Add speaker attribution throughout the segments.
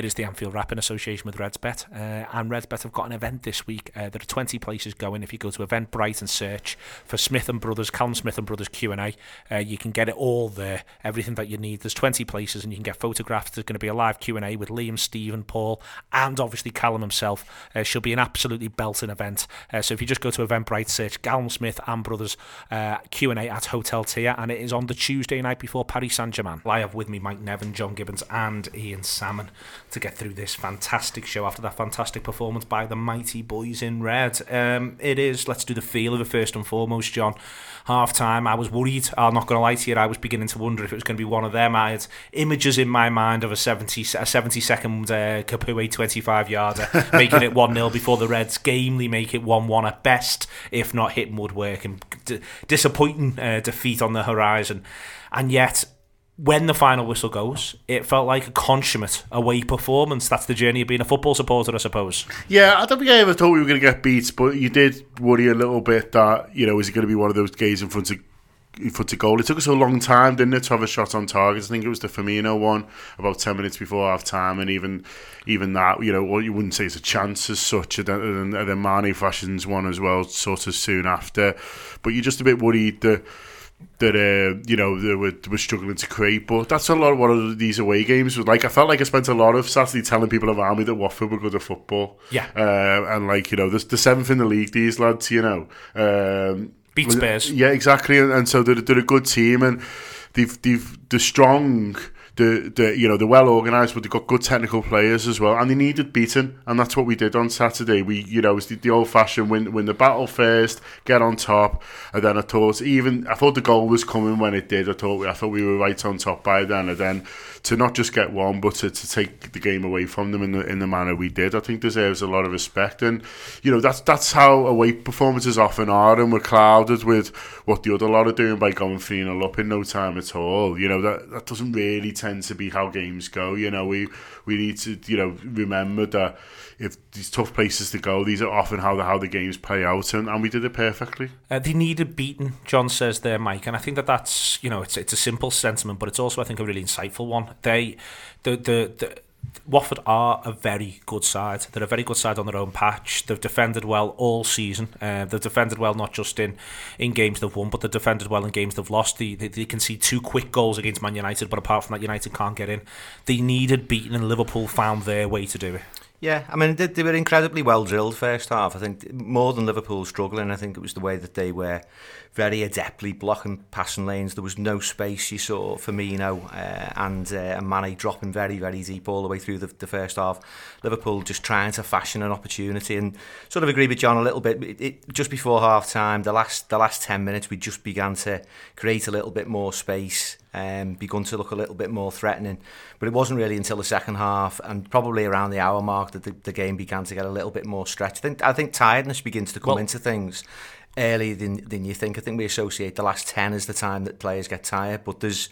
Speaker 1: It is the Anfield Wrap in association with RedsBet. Uh, and RedsBet have got an event this week. Uh, there are 20 places going. If you go to Eventbrite and search for Smith and Brothers, Callum Smith and Brothers Q&A, uh, you can get it all there, everything that you need. There's 20 places and you can get photographs. There's going to be a live Q&A with Liam, Stephen, Paul, and obviously Callum himself. Uh, she'll be an absolutely belting event. Uh, so if you just go to Eventbrite, search Callum Smith and Brothers uh, Q&A at Hotel Tia, and it is on the Tuesday night before Paris Saint-Germain. I have with me Mike Nevin, John Gibbons, and Ian Salmon to get through this fantastic show after that fantastic performance by the mighty boys in red. Um, it is, let's do the feel of it first and foremost, John. Half time, I was worried. I'm not going to lie to you, I was beginning to wonder if it was going to be one of them. I had images in my mind of a 70, a 70 second uh, Capoue 25 yarder, making it 1 0 before the Reds gamely make it 1 1 at best, if not hitting woodwork, and d- disappointing uh, defeat on the horizon. And yet, when the final whistle goes, it felt like a consummate away performance. That's the journey of being a football supporter, I suppose.
Speaker 2: Yeah, I don't think I ever thought we were going to get beats, but you did worry a little bit that, you know, is it going to be one of those games in front of in front of goal. It took us a long time, didn't it, to have a shot on target. I think it was the Firmino one about ten minutes before half time, and even even that, you know, well, you wouldn't say it's a chance as such. And then, then Mane fashions one as well, sort of soon after. But you're just a bit worried that that uh, you know they were, were struggling to create. But that's a lot of what of these away games was like. I felt like I spent a lot of Saturday telling people around me that Watford were good at football.
Speaker 1: Yeah,
Speaker 2: uh, and like you know, the, the seventh in the league. These lads, you know, um,
Speaker 1: beat Spurs.
Speaker 2: Yeah, exactly. And, and so they're, they're a good team, and they've they've the strong the, the you know they're well organised, but they've got good technical players as well, and they needed beating, and that's what we did on Saturday. We you know it was the, the old fashioned win win the battle first, get on top, and then I thought even I thought the goal was coming when it did. I thought I thought we were right on top by then, and then to not just get one, but to, to take the game away from them in the in the manner we did, I think deserves a lot of respect. And you know that's that's how away performances often are, and we're clouded with what the other lot are doing by going three 0 up in no time at all. You know that that doesn't really tend to be how games go. You know we we need to you know remember that if these tough places to go, these are often how the how the games play out, and, and we did it perfectly.
Speaker 1: Uh, they needed beaten, John says there, Mike, and I think that that's you know it's it's a simple sentiment, but it's also I think a really insightful one. They the the, the Watford are a very good side. They're a very good side on their own patch. They've defended well all season. Uh, they've defended well not just in, in games they've won, but they've defended well in games they've lost. They, they, they can see two quick goals against Man United, but apart from that, United can't get in. They needed beating, and Liverpool found their way to do it.
Speaker 3: Yeah, I mean, they, they were incredibly well drilled first half. I think more than Liverpool struggling, I think it was the way that they were very adeptly blocking passing lanes. There was no space. You saw Firmino uh, and, uh, and Mane dropping very, very deep all the way through the, the first half. Liverpool just trying to fashion an opportunity and sort of agree with John a little bit. It, it, just before half time, the last the last 10 minutes, we just began to create a little bit more space um, begun to look a little bit more threatening. But it wasn't really until the second half and probably around the hour mark that the, the game began to get a little bit more stretched. I think, I think tiredness begins to come well, into things earlier than, than you think. I think we associate the last 10 as the time that players get tired, but there's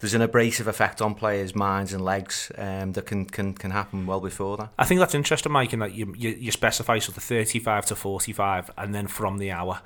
Speaker 3: there's an abrasive effect on players' minds and legs um, that can, can can happen well before that.
Speaker 1: I think that's interesting, Mike, in that you, you, you specify sort of 35 to 45 and then from the hour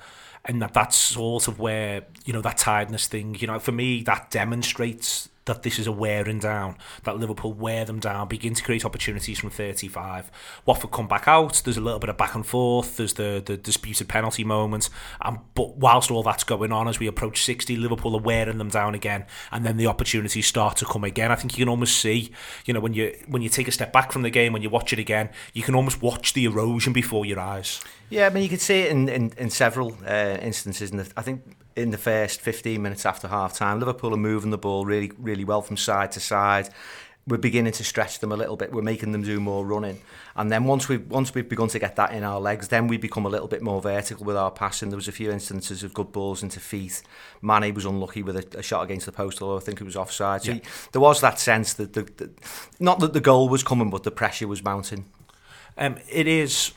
Speaker 1: and that that's sort of where you know that tiredness thing you know for me that demonstrates that this is a wearing down, that Liverpool wear them down, begin to create opportunities from 35. Watford come back out, there's a little bit of back and forth, there's the, the disputed penalty moment, and, but whilst all that's going on, as we approach 60, Liverpool are wearing them down again, and then the opportunities start to come again. I think you can almost see, you know, when you when you take a step back from the game, when you watch it again, you can almost watch the erosion before your eyes.
Speaker 3: Yeah, I mean, you could see it in, in, in several uh, instances, and I think in the first 15 minutes after half time. Liverpool are moving the ball really, really well from side to side. We're beginning to stretch them a little bit. We're making them do more running, and then once we've once we've begun to get that in our legs, then we become a little bit more vertical with our passing. There was a few instances of good balls into feet. Mane was unlucky with a, a shot against the post, although I think it was offside. So yeah. there was that sense that the, the not that the goal was coming, but the pressure was mounting.
Speaker 1: Um, it is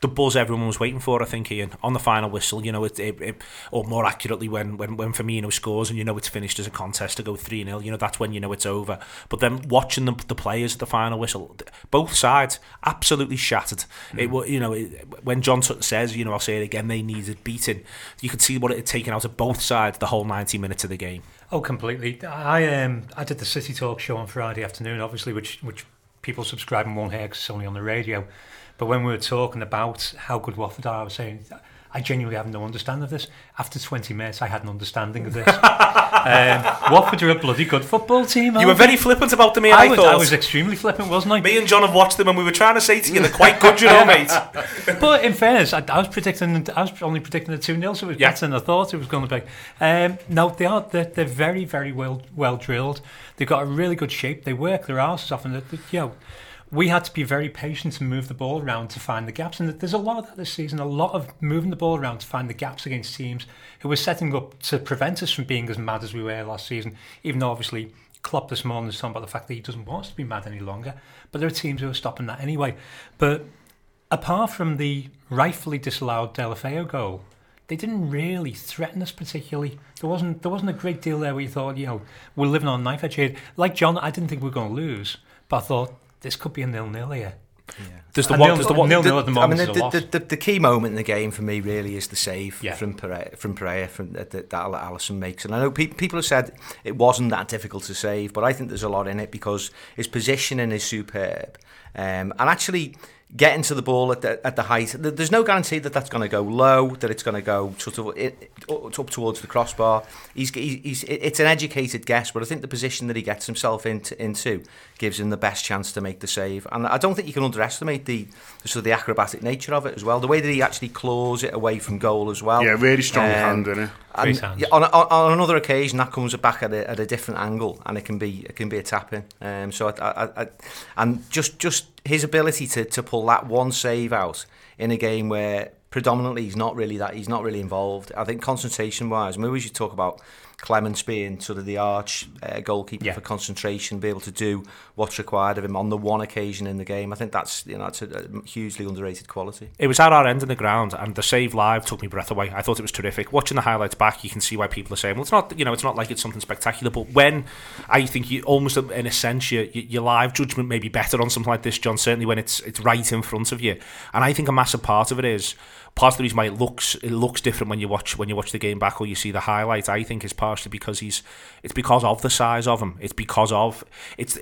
Speaker 1: the buzz everyone was waiting for, I think, Ian, on the final whistle, you know, it, it, it, or more accurately, when, when, when Firmino scores and you know it's finished as a contest to go 3 0, you know, that's when you know it's over. But then watching the, the players at the final whistle, both sides absolutely shattered. Mm. It was, you know, it, when John says, you know, I'll say it again, they needed beating, you could see what it had taken out of both sides the whole 90 minutes of the game.
Speaker 4: Oh, completely. I um, I did the City Talk show on Friday afternoon, obviously, which which people subscribing won't hear because it's only on the radio. But when we were talking about how good Watford are, I was saying I genuinely have no understanding of this. After 20 minutes, I had an understanding of this. um, Watford are a bloody good football team.
Speaker 1: You were very flippant about them, I,
Speaker 4: I,
Speaker 1: was,
Speaker 4: I was extremely flippant, wasn't I?
Speaker 1: Me and John have watched them, and we were trying to say to you, they're quite good, you know, mate.
Speaker 4: but in fairness, I, I, was predicting, I was only predicting a 2 0, so it was yeah. better than I thought it was going to be. Um, no, they are. They're, they're, very, very well well drilled. They've got a really good shape. They work their asses off, and you know we had to be very patient and move the ball around to find the gaps. And there's a lot of that this season, a lot of moving the ball around to find the gaps against teams who were setting up to prevent us from being as mad as we were last season, even though obviously Klopp this morning is talking about the fact that he doesn't want us to be mad any longer. But there are teams who are stopping that anyway. But apart from the rightfully disallowed Deulofeu goal, they didn't really threaten us particularly. There wasn't there wasn't a great deal there where you thought, you know, we're living on knife edge here. Like John, I didn't think we were going to lose, but I thought this could be a nil-nil here.
Speaker 1: Yeah. There's the one. There's the one.
Speaker 4: Nil nil at the moment.
Speaker 3: I mean,
Speaker 4: the,
Speaker 3: the, the, the, key moment in the game for me really is the save
Speaker 4: yeah.
Speaker 3: from Pereyra, from Pereyra from that, that Alisson makes. And I know pe- people have said it wasn't that difficult to save, but I think there's a lot in it because his positioning is superb, um, and actually getting to the ball at the, at the height. There's no guarantee that that's going to go low, that it's going to go sort of it, up towards the crossbar. He's, he's, it's an educated guess, but I think the position that he gets himself into, into gives him the best chance to make the save. And I don't think you can underestimate the, the sort of the acrobatic nature of it as well. The way that he actually claws it away from goal as well.
Speaker 2: Yeah, really strong um, hand in it.
Speaker 3: And on, on, on another occasion, that comes back at a, at a different angle, and it can be it can be a tap in. Um, so I, I, I, and just just his ability to, to pull that one save out in a game where predominantly he's not really that he's not really involved. I think concentration wise, maybe we should talk about Clemence being sort of the arch uh, goalkeeper yeah. for concentration, be able to do what's required of him on the one occasion in the game. I think that's you know that's a, a hugely underrated quality.
Speaker 1: It was at our end in the ground, and the save live took me breath away. I thought it was terrific. Watching the highlights back, you can see why people are saying, "Well, it's not you know it's not like it's something spectacular." But when I think you almost in a sense your, your live judgment may be better on something like this, John. Certainly when it's it's right in front of you, and I think a massive part of it is part of the reason why it looks it looks different when you watch when you watch the game back or you see the highlights. I think is partially because he's it's because of the size of him. It's because of it's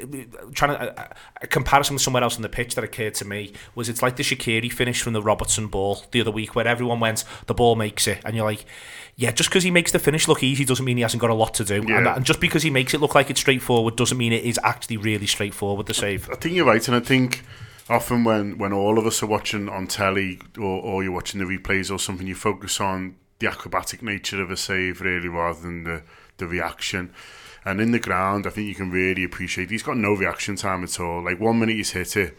Speaker 1: trying to a, a comparison with somewhere else on the pitch that occurred to me was it's like the Shaqiri finish from the Robertson ball the other week where everyone went the ball makes it and you're like yeah, just because he makes the finish look easy doesn't mean he hasn't got a lot to do. Yeah. And, and, just because he makes it look like it's straightforward doesn't mean it is actually really straightforward, the save.
Speaker 2: I think you're right, and I think often when, when all of us are watching on telly or, or you're watching the replays or something, you focus on the acrobatic nature of a save really rather than the, the reaction. And in the ground, I think you can really appreciate he's got no reaction time at all. Like one minute he's hit it,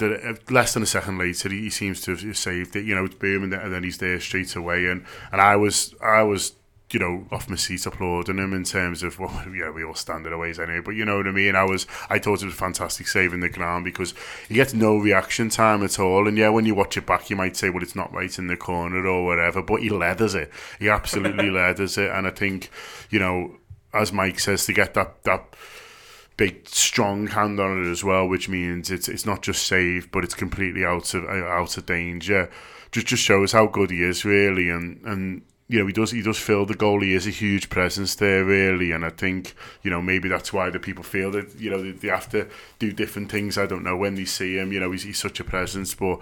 Speaker 2: uh, less than a second later he, he seems to have saved it. You know, it's booming and then he's there straight away. And and I was I was you know, off my seat applauding him in terms of, well, yeah, we all stand in our ways anyway, but you know what I mean? I was, I thought it was fantastic saving the ground because he gets no reaction time at all. And yeah, when you watch it back, you might say, well, it's not right in the corner or whatever, but he leathers it. He absolutely leathers it. And I think, you know, as Mike says, to get that, that, big strong hand on it as well, which means it's it's not just saved, but it's completely out of out of danger. Just just shows how good he is really, and and you know, he does he does fill the goal. He is a huge presence there, really, and I think you know maybe that's why the people feel that you know they, they have to do different things. I don't know when they see him. You know, he's, he's such a presence, but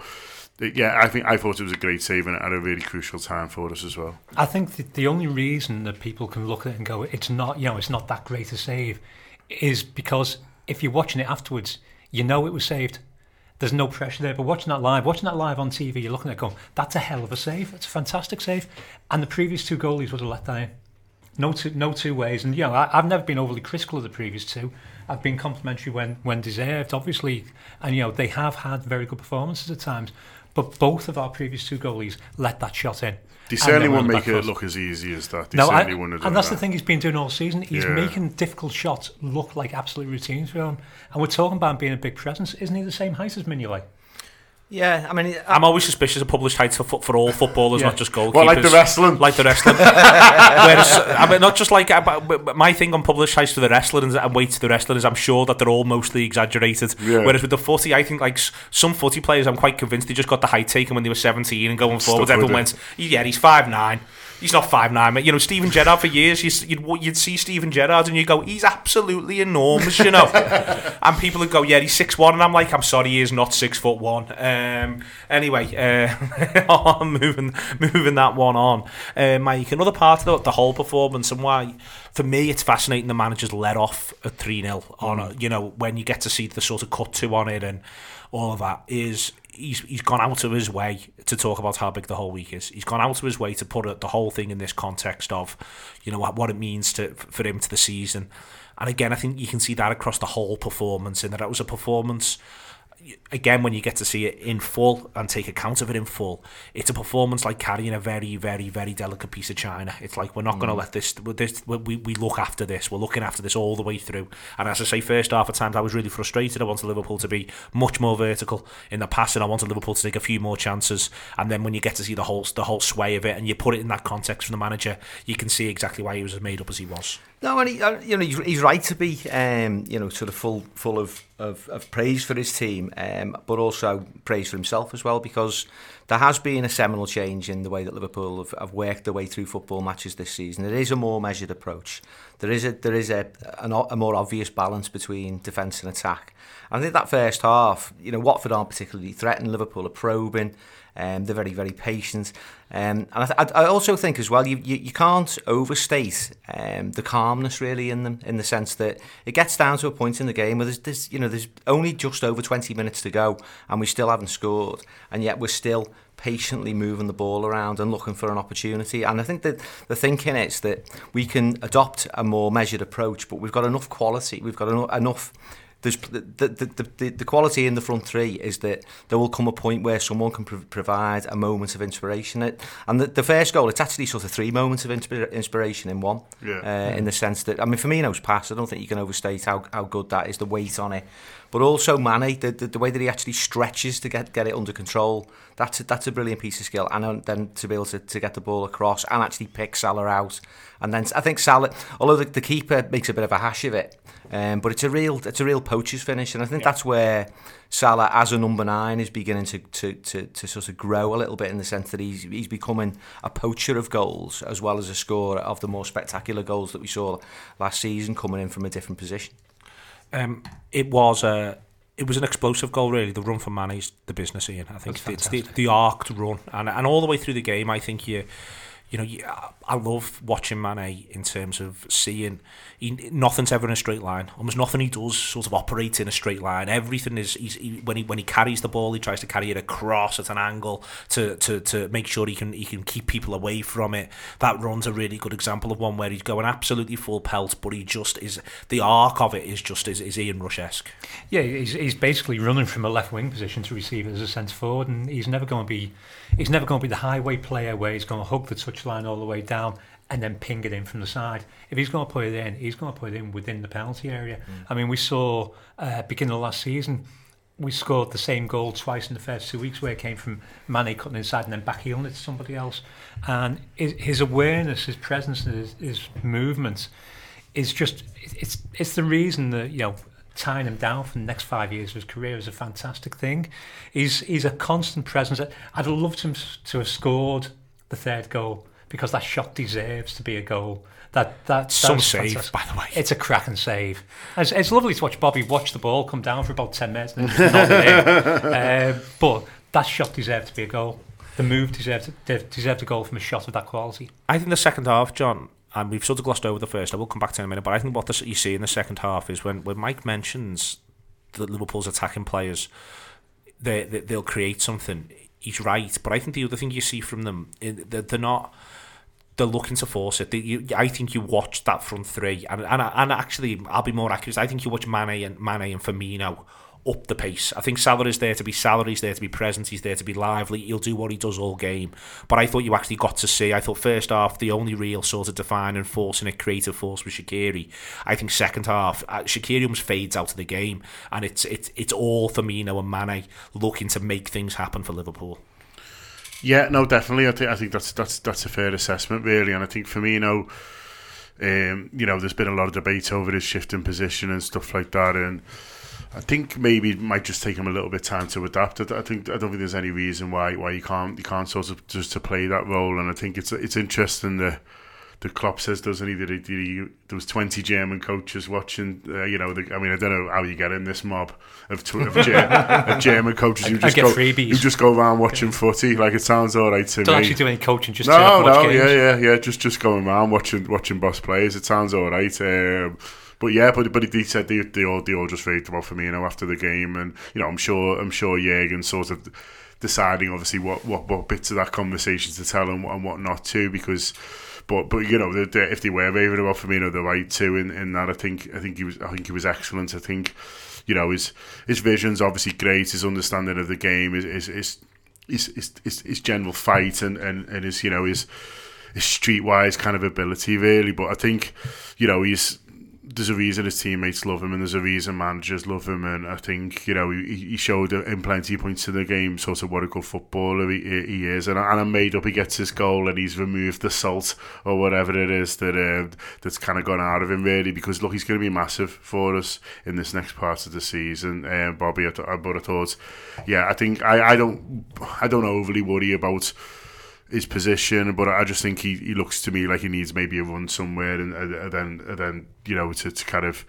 Speaker 2: uh, yeah, I think I thought it was a great save and at a really crucial time for us as well.
Speaker 4: I think that the only reason that people can look at it and go, it's not, you know, it's not that great a save, is because if you're watching it afterwards, you know it was saved there's no pressure there. But watching that live, watching that live on TV, you're looking at it going, that's a hell of a save. It's a fantastic save. And the previous two goalies would have let down. No two, no two ways. And, you know, I, have never been overly critical of the previous two. I've been complimentary when, when deserved, obviously. And, you know, they have had very good performances at times. But both of our previous two goalies let that shot in.
Speaker 2: They certainly won't make it look as easy as that. They no, certainly I, wouldn't
Speaker 4: And that's
Speaker 2: that.
Speaker 4: the thing he's been doing all season. He's yeah. making difficult shots look like absolute routines for him. And we're talking about him being a big presence. Isn't he the same height as Mignolet?
Speaker 3: Yeah, I mean,
Speaker 1: I'm always suspicious of published heights for, for all footballers,
Speaker 4: Yeah.
Speaker 1: not just goalkeepers.
Speaker 2: Well, like the wrestling.
Speaker 1: like the wrestling. Whereas, I mean, not just like but- but my thing on published heights for the wrestling and weights for the wrestling is I'm sure that they're all mostly exaggerated.
Speaker 2: Yeah.
Speaker 1: Whereas with the footy, I think like some footy players, I'm quite convinced they just got the height taken when they were 17 and going forward. Everyone went, yeah, he's five nine. He's not five nine, mate. You know, Steven Gerrard for years, you, s- you'd, you'd see Steven Gerrard and you go, he's absolutely enormous, you know. and people would go, yeah, he's six one, and I'm like, I'm sorry, he is not six foot one. Um, anyway, uh, I'm moving moving that one on. Uh, Mike, another part of the, the whole performance and why, for me, it's fascinating the managers let off at three 0 on, a, you know, when you get to see the sort of cut to on it and all of that is he's he's gone out of his way to talk about how big the whole week is. He's gone out of his way to put the whole thing in this context of, you know, what, it means to for him to the season. And again, I think you can see that across the whole performance, in that it was a performance. Again, when you get to see it in full and take account of it in full, it's a performance like carrying a very, very, very delicate piece of china. It's like we're not going to mm. let this, this. We we look after this. We're looking after this all the way through. And as I say, first half at times I was really frustrated. I wanted Liverpool to be much more vertical in the passing. I wanted Liverpool to take a few more chances. And then when you get to see the whole the whole sway of it, and you put it in that context from the manager, you can see exactly why he was as made up as he was.
Speaker 3: No, and he, uh, you know he's, right to be, um, you know, sort of full full of, of, of praise for his team, um, but also praise for himself as well because there has been a seminal change in the way that Liverpool have, have worked their way through football matches this season. There is a more measured approach. There is a there is a an, a more obvious balance between defence and attack. I think that first half, you know, Watford aren't particularly threatened. Liverpool are probing. Um, they're very, very patient. Um, and I, th- I also think as well, you, you, you can't overstate um, the calmness really in them, in the sense that it gets down to a point in the game where there's, there's, you know, there's only just over 20 minutes to go and we still haven't scored. And yet we're still patiently moving the ball around and looking for an opportunity. And I think that the thinking is that we can adopt a more measured approach, but we've got enough quality, we've got eno- enough there's the, the, the, the, the quality in the front three is that there will come a point where someone can prov- provide a moment of inspiration. It, and the, the first goal, it's actually sort of three moments of inspira- inspiration in one.
Speaker 2: Yeah.
Speaker 3: Uh, in the sense that, I mean, Firmino's pass, I don't think you can overstate how, how good that is, the weight on it. But also Mane, the, the, the way that he actually stretches to get, get it under control, that's a, that's a brilliant piece of skill. And then to be able to, to get the ball across and actually pick Salah out. And then I think Salah, although the, the keeper makes a bit of a hash of it, um, but it's a real it's a real poacher's finish, and I think that's where Salah as a number nine is beginning to, to, to, to sort of grow a little bit in the sense that he's he's becoming a poacher of goals as well as a scorer of the more spectacular goals that we saw last season coming in from a different position.
Speaker 1: Um, it was a. It was an explosive goal, really. The run for Mane's the business, Ian. I think it's the, the arced run, and and all the way through the game, I think you, you know, I love watching Mane in terms of seeing he, nothing's ever in a straight line. Almost nothing he does sort of operates in a straight line. Everything is he, when he when he carries the ball, he tries to carry it across at an angle to, to, to make sure he can he can keep people away from it. That run's a really good example of one where he's going absolutely full pelt, but he just is the arc of it is just is, is Ian Rush esque.
Speaker 4: Yeah, he's, he's basically running from a left wing position to receive it as a centre forward, and he's never going to be he's never going to be the highway player where he's going to hug the touchline all the way down and then ping it in from the side. If he's going to put it in, he's going to put it in within the penalty area. I mean, we saw uh, beginning of last season. We scored the same goal twice in the first two weeks, where it came from Mane cutting inside and then back heeling it to somebody else. And his, his awareness, his presence, his, his movement is just it's it's the reason that you know tying him down for the next five years of his career is a fantastic thing. He's he's a constant presence. I'd have loved him to have scored the third goal because that shot deserves to be a goal. That that
Speaker 1: Some save,
Speaker 4: fantastic.
Speaker 1: by the way.
Speaker 4: It's a cracking save. It's, it's lovely to watch Bobby watch the ball come down for about ten minutes and then just nod it in. Um, but that shot deserved to be a goal. The move deserved deserved a goal from a shot of that quality.
Speaker 1: I think the second half, John, and we've sort of glossed over the first. I will come back to in a minute, but I think what this, you see in the second half is when, when Mike mentions that Liverpool's attacking players, they, they they'll create something. He's right, but I think the other thing you see from them, eh, i- they're, not. They're looking to force it. I think you watch that front three, and and and actually, I'll be more accurate. I think you watch Mane and Mane and Firmino up the pace. I think Salah is there to be Salah, he's there to be present, he's there to be lively. He'll do what he does all game. But I thought you actually got to see. I thought first half the only real sort of defining force and a creative force was Shaqiri. I think second half uh, Shaqiri almost fades out of the game, and it's it's it's all Firmino and Mane looking to make things happen for Liverpool.
Speaker 2: Yeah, no, definitely. I think I think that's that's that's a fair assessment, really. And I think Firmino, um, you know, there's been a lot of debate over his shift in position and stuff like that, and I think maybe it might just take him a little bit of time to adapt. I think I don't think there's any reason why why you can't you can't sort of just to play that role. And I think it's it's interesting that the Klopp says, doesn't he, that he, he, there was 20 German coaches watching, uh, you know, the, I mean, I don't know how you get in this mob of, of, German, of German coaches who just, go, who just go around watching yeah. footy. Like, it sounds all right to
Speaker 4: don't
Speaker 2: me.
Speaker 4: Don't actually do any coaching, just
Speaker 2: no,
Speaker 4: no,
Speaker 2: yeah, yeah, yeah, just just going around watching watching boss players. It sounds all right. Um, but yeah, but but he said they, they all they all just raved about Firmino after the game, and you know I'm sure I'm sure Jurgen sort of deciding obviously what, what, what bits of that conversation to tell and, and what not to because but but you know the, the, if they were raving about Firmino they're right too in, in that. I think I think he was I think he was excellent. I think you know his his vision's obviously great. His understanding of the game is is, is his, his, his, his general fight and, and, and his you know his his streetwise kind of ability really. But I think you know he's there's a reason his teammates love him, and there's a reason managers love him. And I think you know he, he showed in plenty of points in the game sort of what a good footballer he, he is. And, and I'm made up he gets his goal and he's removed the salt or whatever it is that uh, that's kind of gone out of him really. Because look, he's going to be massive for us in this next part of the season. Uh, Bobby, I, but I thought, yeah, I think I, I don't I don't overly worry about his position, but I just think he, he looks to me like he needs maybe a run somewhere, and, and then and then you know to, to kind of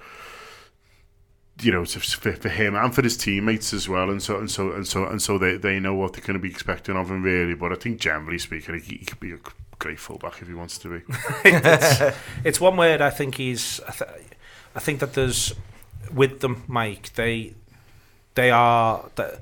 Speaker 2: you know to, for, him and for his teammates as well, and so and so and so and so they, they know what they're going to be expecting of him really. But I think generally speaking, he, he could be a great fullback if he wants to be.
Speaker 1: it's, it's one word I think he's. I, th- I think that there's with them, Mike. They they are. They,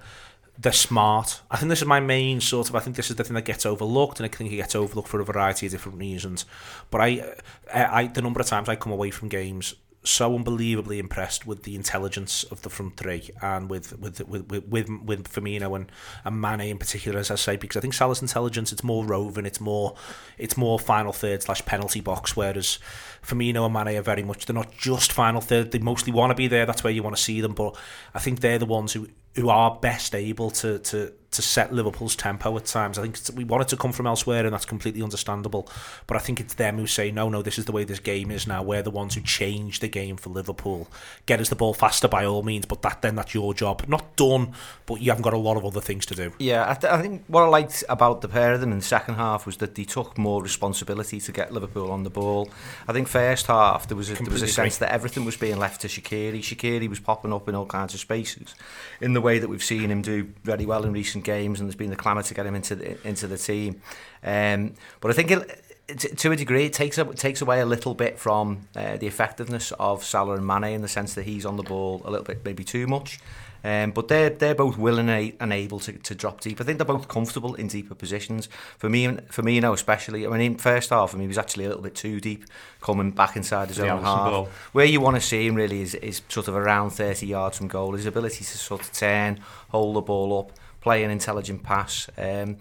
Speaker 1: they're smart. I think this is my main sort of. I think this is the thing that gets overlooked, and I think it gets overlooked for a variety of different reasons. But I, I, I the number of times I come away from games so unbelievably impressed with the intelligence of the front three and with with with with, with, with Firmino and, and Mane in particular, as I say, because I think Salah's intelligence it's more roving, it's more it's more final third slash penalty box, whereas Firmino and Mane are very much they're not just final third. They mostly want to be there. That's where you want to see them, but I think they're the ones who who are best able to to to set Liverpool's tempo at times. I think we want it to come from elsewhere, and that's completely understandable. But I think it's them who say, no, no, this is the way this game is now. We're the ones who change the game for Liverpool. Get us the ball faster by all means, but that then that's your job. Not done, but you haven't got a lot of other things to do.
Speaker 3: Yeah, I, th- I think what I liked about the pair of them in the second half was that they took more responsibility to get Liverpool on the ball. I think first half there was a, there was a sense that everything was being left to Shaqiri. Shaqiri was popping up in all kinds of spaces in the way that we've seen him do very well in recent games, and there's been the clamour to get him into the, into the team. Um, but I think it, to a degree, it takes a, takes away a little bit from uh, the effectiveness of Salah and Mane in the sense that he's on the ball a little bit, maybe too much. Um, but they're they're both willing and able to, to drop deep. I think they're both comfortable in deeper positions. For me, for me, you know, especially. I mean, in first half, I mean, he was actually a little bit too deep, coming back inside his the own half. Ball. Where you want to see him really is, is sort of around 30 yards from goal. His ability to sort of turn, hold the ball up, play an intelligent pass, um,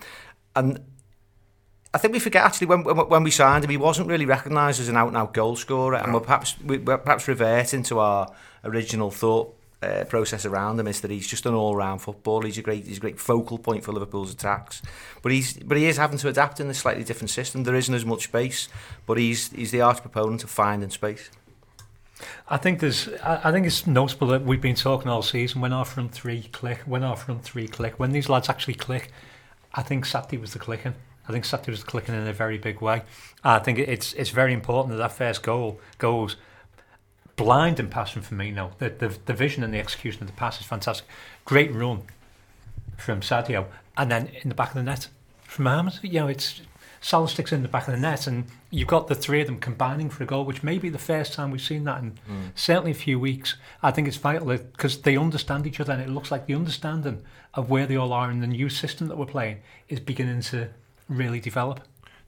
Speaker 3: and I think we forget actually when when we signed him, he wasn't really recognised as an out and out goal scorer, and we're perhaps we're perhaps reverting to our original thought uh, process around him is that he's just an all-round footballer. He's a great, he's a great focal point for Liverpool's attacks. But he's, but he is having to adapt in a slightly different system. There isn't as much space, but he's, he's the arch proponent of finding space.
Speaker 4: I think there's. I, I think it's noticeable that we've been talking all season when our front three click, when our front three click, when these lads actually click. I think Saturday was the clicking. I think Saturday was clicking in a very big way. I think it's it's very important that that first goal goes blind and passing for me now. The, the, the vision and the execution of the pass is fantastic. Great run from Sadio, and then in the back of the net from Ahmed. You know, it's Salah sticks in the back of the net, and you've got the three of them combining for a goal, which may be the first time we've seen that in mm. certainly a few weeks. I think it's vital because they understand each other, and it looks like the understanding of where they all are in the new system that we're playing is beginning to really develop.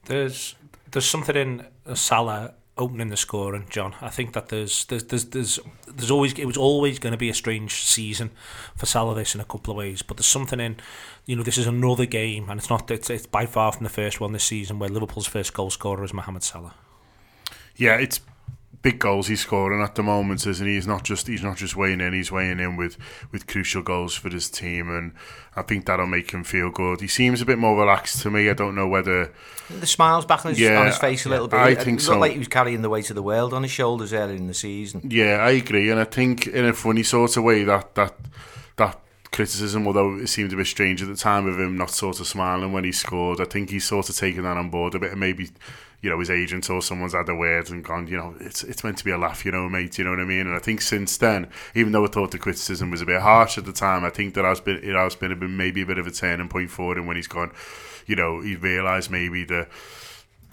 Speaker 1: There's there's something in uh, Salah opening the scoring, John. I think that there's there's there's there's, there's always it was always going to be a strange season for Salah this in a couple of ways, but there's something in you know this is another game, and it's not it's, it's by far from the first one this season where Liverpool's first goal scorer is Mohamed Salah.
Speaker 2: Yeah, it's big goals he's scoring at the moment, isn't he? He's not just he's not just weighing in; he's weighing in with with crucial goals for his team, and I think that'll make him feel good. He seems a bit more relaxed to me. I don't know whether
Speaker 3: the smiles back on his,
Speaker 2: Yeah,
Speaker 3: on his face a little bit.
Speaker 2: I
Speaker 3: It
Speaker 2: think so.
Speaker 3: like he was carrying the weight of the world on his shoulders earlier in the season.
Speaker 2: Yeah, I agree, and I think in a funny sort of way that that that criticism, although it seemed a bit strange at the time of him not sort of smiling when he scored, I think he's sort of taken that on board a bit, and maybe you know his agent or someone's had a word and gone, you know, it's it's meant to be a laugh, you know, mate, you know what I mean? And I think since then, even though I thought the criticism was a bit harsh at the time, I think that has been it has been maybe a bit of a turning point for him when he's gone, you know, he realised maybe that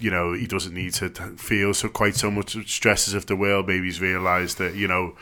Speaker 2: you know, he doesn't need to feel so quite so much stresses of the world. Maybe he's realised that you know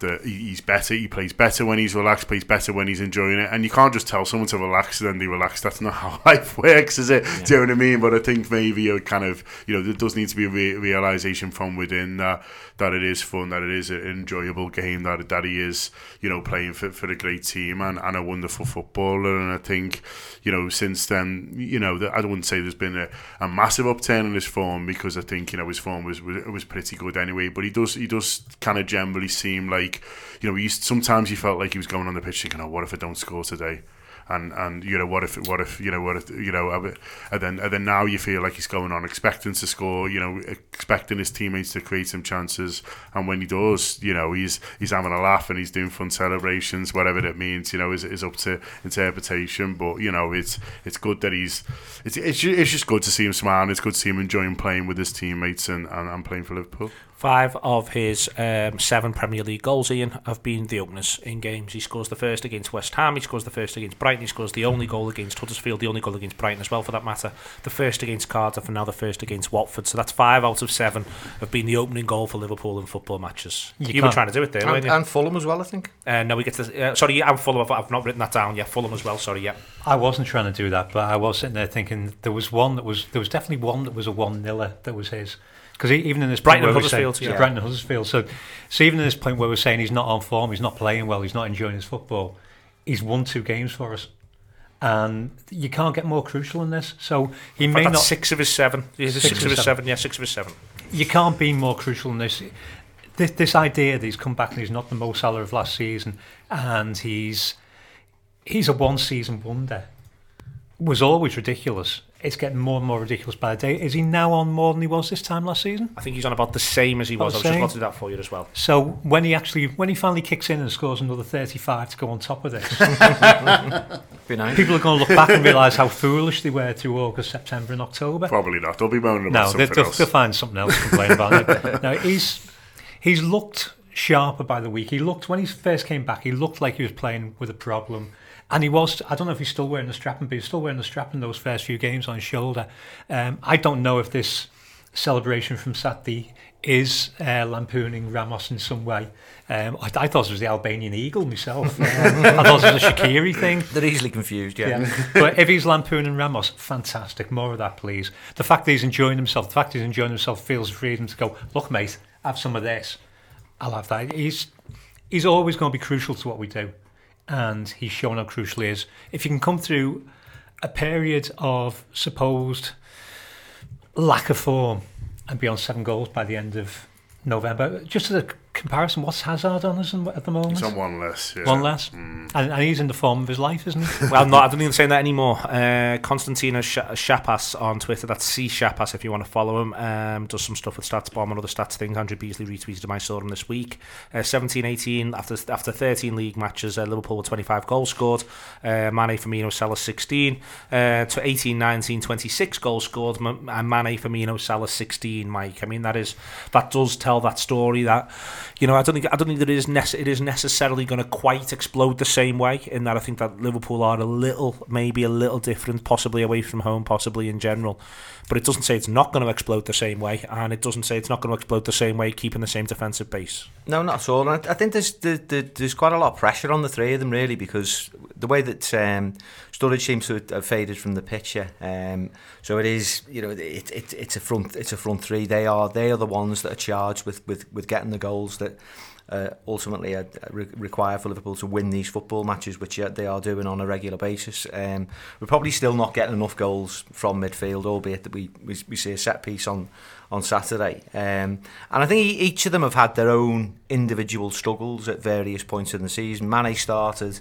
Speaker 2: that he's better. He plays better when he's relaxed. Plays better when he's enjoying it. And you can't just tell someone to relax and then they relax. That's not how life works, is it? Do you know what I mean? But I think maybe a kind of you know there does need to be a re- realization from within that that it is fun, that it is an enjoyable game, that that he is you know playing for for a great team and, and a wonderful footballer. And I think you know since then you know I wouldn't say there's been a, a massive upturn in his form because I think you know his form was was, was pretty good anyway. But he does he does kind of generally seem like you know used, sometimes he felt like he was going on the pitch thinking, oh, what if I don't score today? And and you know what if what if you know what if you know and then and then now you feel like he's going on expecting to score you know expecting his teammates to create some chances. And when he does you know he's he's having a laugh and he's doing fun celebrations whatever that means you know is, is up to interpretation. But you know it's it's good that he's it's it's, ju- it's just good to see him smiling it's good to see him enjoying playing with his teammates and, and, and playing for Liverpool
Speaker 1: Five of his um, seven Premier League goals, Ian, have been the openers in games. He scores the first against West Ham, he scores the first against Brighton, he scores the only goal against Huddersfield, the only goal against Brighton as well, for that matter. The first against Cardiff, and now the first against Watford. So that's five out of seven have been the opening goal for Liverpool in football matches.
Speaker 4: You
Speaker 1: You, were trying to do it there,
Speaker 3: And,
Speaker 1: weren't you?
Speaker 3: and Fulham as well, I think.
Speaker 1: Uh, no, we get to. Uh, sorry, I'm Fulham. I've, I've not written that down. Yeah, Fulham as well. Sorry, yeah.
Speaker 4: I wasn't trying to do that, but I was sitting there thinking there was one that was there was definitely one that was a one niller that was his. Because even in this
Speaker 1: Brighton
Speaker 4: point
Speaker 1: and
Speaker 4: where we're saying-
Speaker 1: Huddersfield, yeah.
Speaker 4: Brighton and Huddersfield. So, so even in this point where we're saying he's not on form, he's not playing well, he's not enjoying his football, he's won two games for us, and you can't get more crucial than this. So he may not.
Speaker 1: six of his seven. Yeah, six,
Speaker 4: Six
Speaker 1: of
Speaker 4: of
Speaker 1: his
Speaker 4: seven.
Speaker 1: seven. Yeah, six of his seven.
Speaker 4: you can't be more crucial than this. This, this idea that he's come back and he's not the Mo Salah of last season, and he's he's a one season wonder, was always ridiculous. It's getting more and more ridiculous by the day. Is he now on more than he was this time last season?
Speaker 1: I think he's on about the same as he was. I was
Speaker 4: About
Speaker 1: just
Speaker 4: the
Speaker 1: to do that for you as well.
Speaker 4: So when he actually when he finally kicks in and scores another thirty five to go on top of this,
Speaker 3: Be nice.
Speaker 4: people are going to look back and realise how foolish they were through August, September, and October.
Speaker 2: probably not they'll be moaning about
Speaker 4: No,
Speaker 2: something
Speaker 4: they'll,
Speaker 2: else
Speaker 4: they'll find something else to complain about. no, he's he's looked sharper by the week. He looked when he first came back. He looked like he was playing with a problem, and he was. I don't know if he's still wearing the strap, but he's still wearing the strap in those first few games on his shoulder. Um, I don't know if this celebration from Saturday is uh, lampooning Ramos in some way. Um, I, I thought it was the Albanian eagle myself. Um, I thought it was a Shaqiri thing.
Speaker 3: They're easily confused, yeah.
Speaker 4: Yeah. but if he's lampooning Ramos, fantastic. More of that, please. The fact that he's enjoying himself, the fact that he's enjoying himself feels freedom to go, look, mate, have some of this. I'll have that. He's, he's always going to be crucial to what we do. And he's shown how crucial he is. If you can come through a period of supposed lack of form and be on seven goals by the end of November, just as a comparison, what's Hazard on us at the moment?
Speaker 2: He's on one less. Yeah.
Speaker 4: One less. And, and he's in the form of his life, isn't he?
Speaker 1: well, no, I don't even say that anymore. Uh, Constantino Sh- Shapas on Twitter, that's C Shapas if you want to follow him, um, does some stuff with StatsBomb and other stats things. Andrew Beasley retweeted him, I saw him this week. Uh, 17 18, after after 13 league matches, uh, Liverpool with 25 goals scored. Uh, Mane, Firmino, Salah 16. Uh, to 18 19, 26 goals scored. M- and Mane, Firmino, Salah 16, Mike. I mean, that is that does tell that story that, you know, I don't think, I don't think that it is, nece- it is necessarily going to quite explode the same way in that I think that Liverpool are a little, maybe a little different, possibly away from home, possibly in general. But it doesn't say it's not going to explode the same way, and it doesn't say it's not going to explode the same way, keeping the same defensive base.
Speaker 3: No, not at all. I think there's there, there, there's quite a lot of pressure on the three of them really because the way that um, Sturridge seems to have faded from the picture. Um, so it is, you know, it, it, it's a front it's a front three. They are they are the ones that are charged with with, with getting the goals that uh, ultimately uh, re- require for Liverpool to win these football matches, which uh, they are doing on a regular basis. Um, we're probably still not getting enough goals from midfield, albeit that we, we, we see a set piece on on Saturday. Um, and I think each of them have had their own individual struggles at various points in the season. Mane started.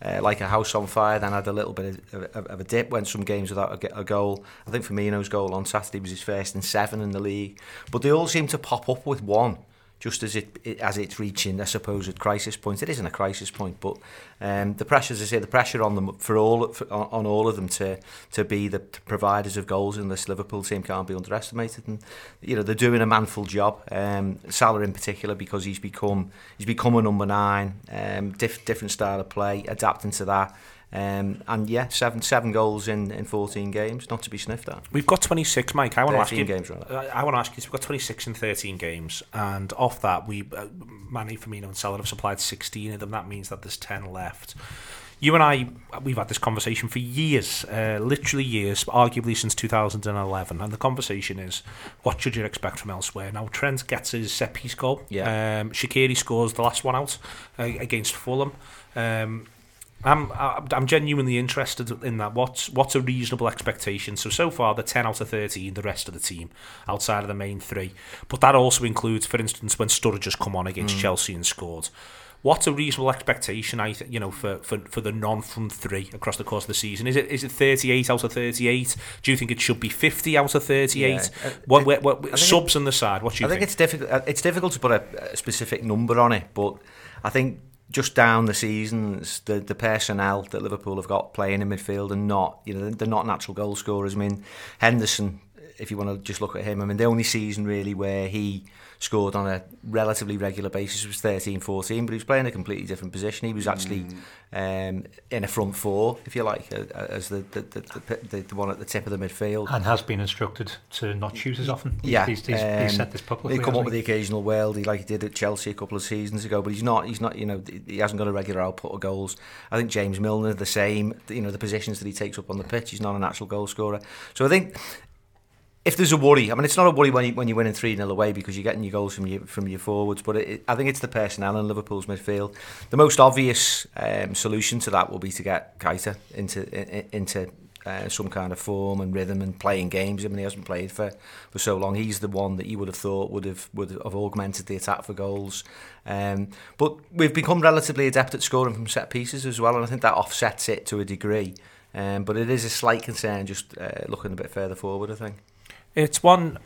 Speaker 3: Uh, like a house on fire, then had a little bit of, of, of a dip, went some games without a, a goal. I think Firmino's goal on Saturday was his first in seven in the league. But they all seem to pop up with one just as it, it as it's reaching a supposed crisis point. It isn't a crisis point, but um, the pressure, as I say, the pressure on them for all for, on all of them to to be the providers of goals in this Liverpool team can't be underestimated. And you know they're doing a manful job. Um, Salah in particular because he's become he's become a number nine. Um, diff, different style of play, adapting to that. Um, and yeah, seven seven goals in, in 14 games, not to be sniffed at.
Speaker 1: We've got 26, Mike. I want to ask you.
Speaker 3: games, rather.
Speaker 1: I, want to ask you. We've got 26 in 13 games, and off that, we uh, Mane, Firmino, and Salah have supplied 16 of them. That means that there's 10 left. You and I, we've had this conversation for years, uh, literally years, arguably since 2011. And the conversation is, what should you expect from elsewhere? Now, Trent gets his set piece goal.
Speaker 3: Yeah.
Speaker 1: Um, Shaqiri scores the last one out uh, against Fulham. Um, I'm I'm genuinely interested in that. What's what's a reasonable expectation? So so far, the ten out of thirteen, the rest of the team outside of the main three, but that also includes, for instance, when Sturridge has come on against mm. Chelsea and scored. What's a reasonable expectation? I th- you know for, for, for the non front three across the course of the season. Is it is it thirty eight out of thirty eight? Do you think it should be fifty out of thirty eight? Yeah. Uh, what, what, what subs it, on the side? What do you
Speaker 3: I think?
Speaker 1: think
Speaker 3: it's difficult. Uh, it's difficult to put a, a specific number on it, but I think just down the seasons, the the personnel that Liverpool have got playing in midfield and not, you know, they're not natural goal scorers. I mean, Henderson, if you want to just look at him, I mean, the only season really where he scored on a relatively regular basis was 13-14, but he was playing a completely different position. He was actually mm. um, in a front four, if you like, uh, as the the, the, the, the one at the tip of the midfield.
Speaker 4: And has been instructed to not shoot as often.
Speaker 3: Yeah,
Speaker 4: he's, he's, um, he's said this publicly.
Speaker 3: He come up with the occasional worldie like he did at Chelsea a couple of seasons ago, but he's not. He's not. You know, he hasn't got a regular output of goals. I think James Milner the same. You know, the positions that he takes up on the pitch, he's not an actual goal scorer. So I think if there's a worry, I mean, it's not a worry when, you, when you're winning 3 0 away because you're getting your goals from your, from your forwards, but it, I think it's the personnel in Liverpool's midfield. The most obvious um, solution to that will be to get Keita into, into uh, some kind of form and rhythm and playing games. I mean, he hasn't played for, for so long. He's the one that you would have thought would have would have augmented the attack for goals. Um, but we've become relatively adept at scoring from set pieces as well, and I think that offsets it to a degree. Um, but it is a slight concern just uh, looking a bit further forward, I think.
Speaker 1: It's one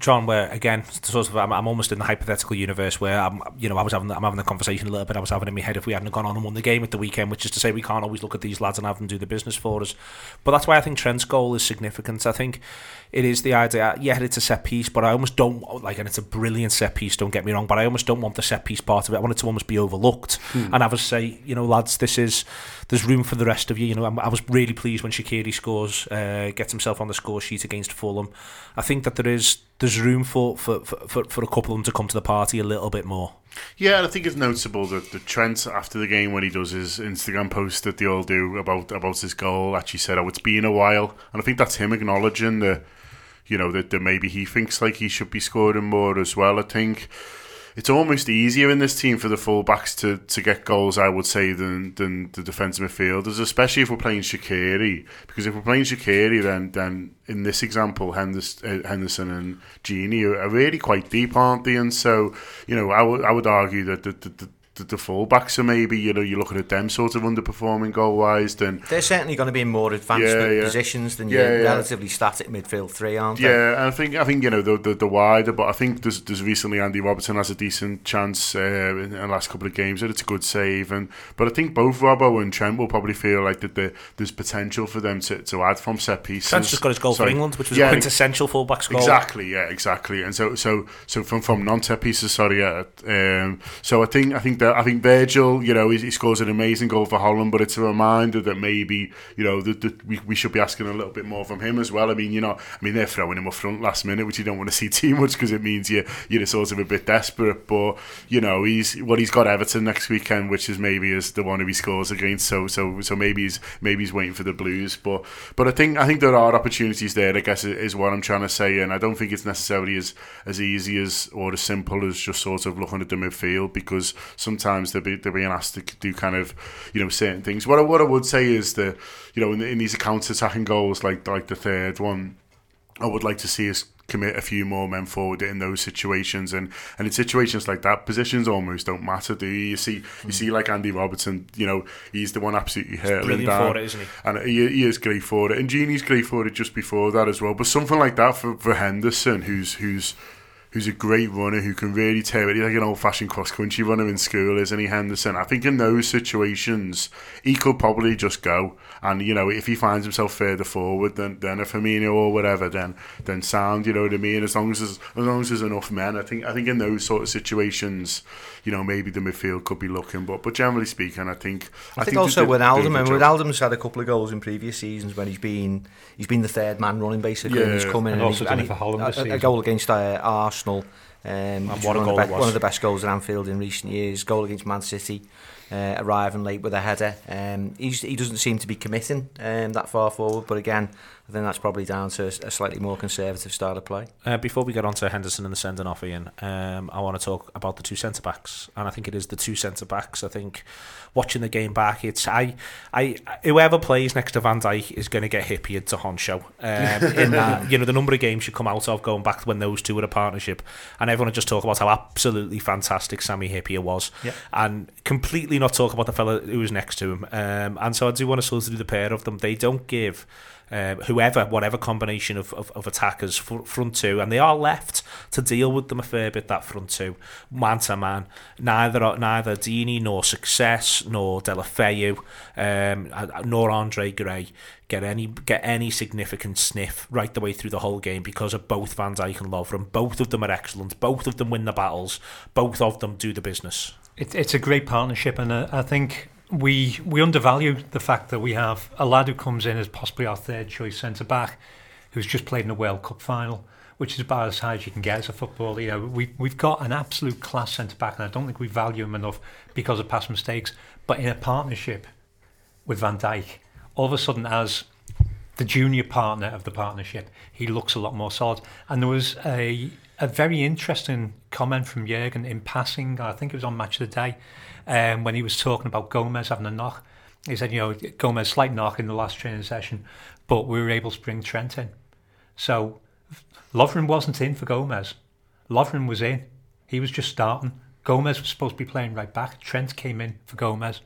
Speaker 1: John, where again, sort of, I'm, I'm, almost in the hypothetical universe where I'm, you know, I was having, I'm having the conversation a little bit. I was having in my head if we hadn't gone on and won the game at the weekend, which is to say we can't always look at these lads and have them do the business for us. But that's why I think Trent's goal is significant. I think it is the idea. Yeah, it's a set piece, but I almost don't like, and it's a brilliant set piece. Don't get me wrong, but I almost don't want the set piece part of it. I want it to almost be overlooked hmm. and have us say, you know, lads, this is there's room for the rest of you. You know, I was really pleased when Shaqiri scores, uh, gets himself on the score sheet against Fulham. I think that there is there's room for, for, for, for a couple of them to come to the party a little bit more.
Speaker 2: Yeah, I think it's noticeable that the Trent after the game when he does his Instagram post that they all do about about his goal actually said, "Oh, it's been a while," and I think that's him acknowledging that you know that, that maybe he thinks like he should be scoring more as well. I think it's almost easier in this team for the fullbacks to, to get goals, I would say, than than the defensive midfielders, especially if we're playing Shaqiri. Because if we're playing Shaqiri, then then in this example, Henderson, uh, Henderson and Gini are, really quite deep, aren't they? And so, you know, I would I would argue that the, the, the the, fullbacks are maybe you know you're looking at them sort of underperforming goal wise. Then
Speaker 3: they're certainly going to be in more advanced yeah, yeah. positions than yeah, your relatively static midfield three, aren't
Speaker 2: they? Yeah, I think I think you know the, the, the wider, but I think there's there's recently Andy Robertson has a decent chance uh, in the last couple of games that it's a good save, and but I think both Robbo and Trent will probably feel like that the, there's potential for them to, to add from set pieces.
Speaker 1: Trent's just got his goal for England, which was yeah, a quintessential fullback's goal.
Speaker 2: Exactly, yeah, exactly, and so so so from from non set pieces. Sorry, yeah, um, so I think I think that I think Virgil, you know, he, he, scores an amazing goal for Holland, but it's a reminder that maybe you know that, that we, we should be asking a little bit more from him as well. I mean, you know, I mean they're throwing him up front last minute, which you don't want to see too much because it means you you're sort of a bit desperate. But you know, he's well, he's got Everton next weekend, which is maybe is the one who he scores against. So so so maybe he's maybe he's waiting for the Blues. But but I think I think there are opportunities there. I guess is what I'm trying to say, and I don't think it's necessarily as as easy as or as simple as just sort of looking at the midfield because sometimes they're, be, they're being asked to do kind of you know certain things. What I, what I would say is that you know in, in these counter attacking goals like like the third one, I would like to see us commit a few more men forward in those situations. And and in situations like that positions almost don't matter do you? You see you hmm. see like Andy Robertson you know he's the one absolutely hurtling down.
Speaker 1: for it isn't he?
Speaker 2: And he, he is great for it. And Gini's great for it just before that as well. But something like that for, for Henderson who's who's who's a great runner who can really tear it. He's like an old fashioned cross country runner in school, isn't he, Henderson? I think in those situations, he could probably just go. And, you know, if he finds himself further forward than, than a Firmino or whatever, then then sound, you know what I mean? As long as there's, as long as there's enough men, I think I think in those sort of situations, you know, maybe the midfield could be looking. But but generally speaking, I think
Speaker 3: I, I think, think also with Alden, and with Alden's had a couple of goals in previous seasons when he's been he's been the third man running basically. Yeah. And he's coming
Speaker 4: and,
Speaker 3: and
Speaker 4: also
Speaker 3: he's,
Speaker 4: done it
Speaker 3: a, a, goal against uh, Arsenal. Um, one, of one of the best goals at Anfield in recent years. Goal against Man City, uh, arriving late with a header. Um, he doesn't seem to be committing um, that far forward, but again, I think that's probably down to a slightly more conservative style of play.
Speaker 1: Uh, before we get on to Henderson and the sending off, Ian, um, I want to talk about the two centre backs, and I think it is the two centre backs. I think watching the game back, it's I, I whoever plays next to Van Dijk is going to get hippied to Henchoz. Um, in that, you know, the number of games you come out of going back when those two were a partnership, and everyone just talk about how absolutely fantastic Sammy Hyypiä was,
Speaker 4: yep.
Speaker 1: and completely not talk about the fella who was next to him. Um, and so I do want to sort of do the pair of them. They don't give um, whoever, whatever combination of, of, of attackers front two, and they are left to deal with them a fair bit. That front two, man to man, neither neither Deeney nor Success nor Deulofeu, um, nor Andre Gray get any get any significant sniff right the way through the whole game because of both Van Dijk and Lovren. Both of them are excellent. Both of them win the battles. Both of them do the business.
Speaker 4: It, it's a great partnership, and uh, I think we we undervalue the fact that we have a lad who comes in as possibly our third choice centre back, who's just played in a World Cup final, which is about as high as you can get as a footballer. You know, we we've got an absolute class centre back, and I don't think we value him enough because of past mistakes. But in a partnership with Van Dijk, all of a sudden, as the junior partner of the partnership, he looks a lot more solid. And there was a a very interesting comment from Jurgen in passing. I think it was on Match of the Day um, when he was talking about Gomez having a knock. He said, you know, Gomez slight knock in the last training session, but we were able to bring Trent in. So Lovren wasn't in for Gomez. Lovren was in. He was just starting. Gomez was supposed to be playing right back. Trent came in for Gomez.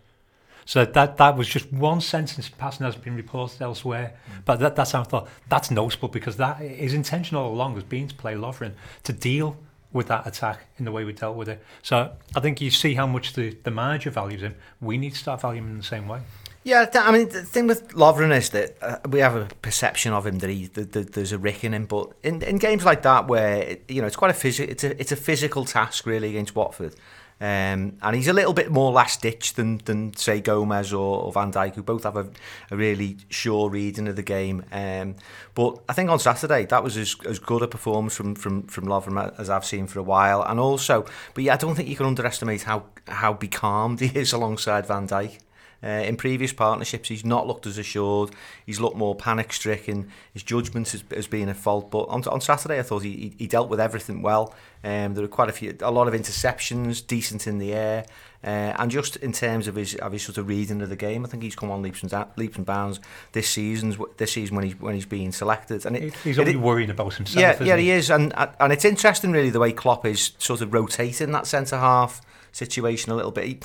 Speaker 4: So that that was just one sentence passing has been reported elsewhere. Mm. But that, that's how I thought that's noticeable because that his intention all along has been to play Lovren to deal with that attack in the way we dealt with it. So I think you see how much the, the manager values him. We need to start valuing him in the same way.
Speaker 3: Yeah, I mean the thing with Lovren is that uh, we have a perception of him that he that, that there's a rick in him, but in, in games like that where you know it's quite a physical it's a it's a physical task really against Watford. Um, and he's a little bit more last ditch than, than say Gomez or, or Van Dijk, who both have a, a really sure reading of the game. Um, but I think on Saturday that was as, as good a performance from from from Lovren as I've seen for a while. And also, but yeah, I don't think you can underestimate how how becalmed he is alongside Van Dijk. Uh, in previous partnerships, he's not looked as assured. He's looked more panic-stricken. His judgment has, has been at fault. But on, on Saturday, I thought he, he dealt with everything well. Um, there were quite a few, a lot of interceptions, decent in the air, uh, and just in terms of his of his sort of reading of the game, I think he's come on leaps and leaps and bounds this season. This season when he's when he's being selected, and
Speaker 4: it, he's only it, worrying about himself.
Speaker 3: Yeah, yeah,
Speaker 4: he?
Speaker 3: he is, and and it's interesting really the way Klopp is sort of rotating that centre half situation a little bit.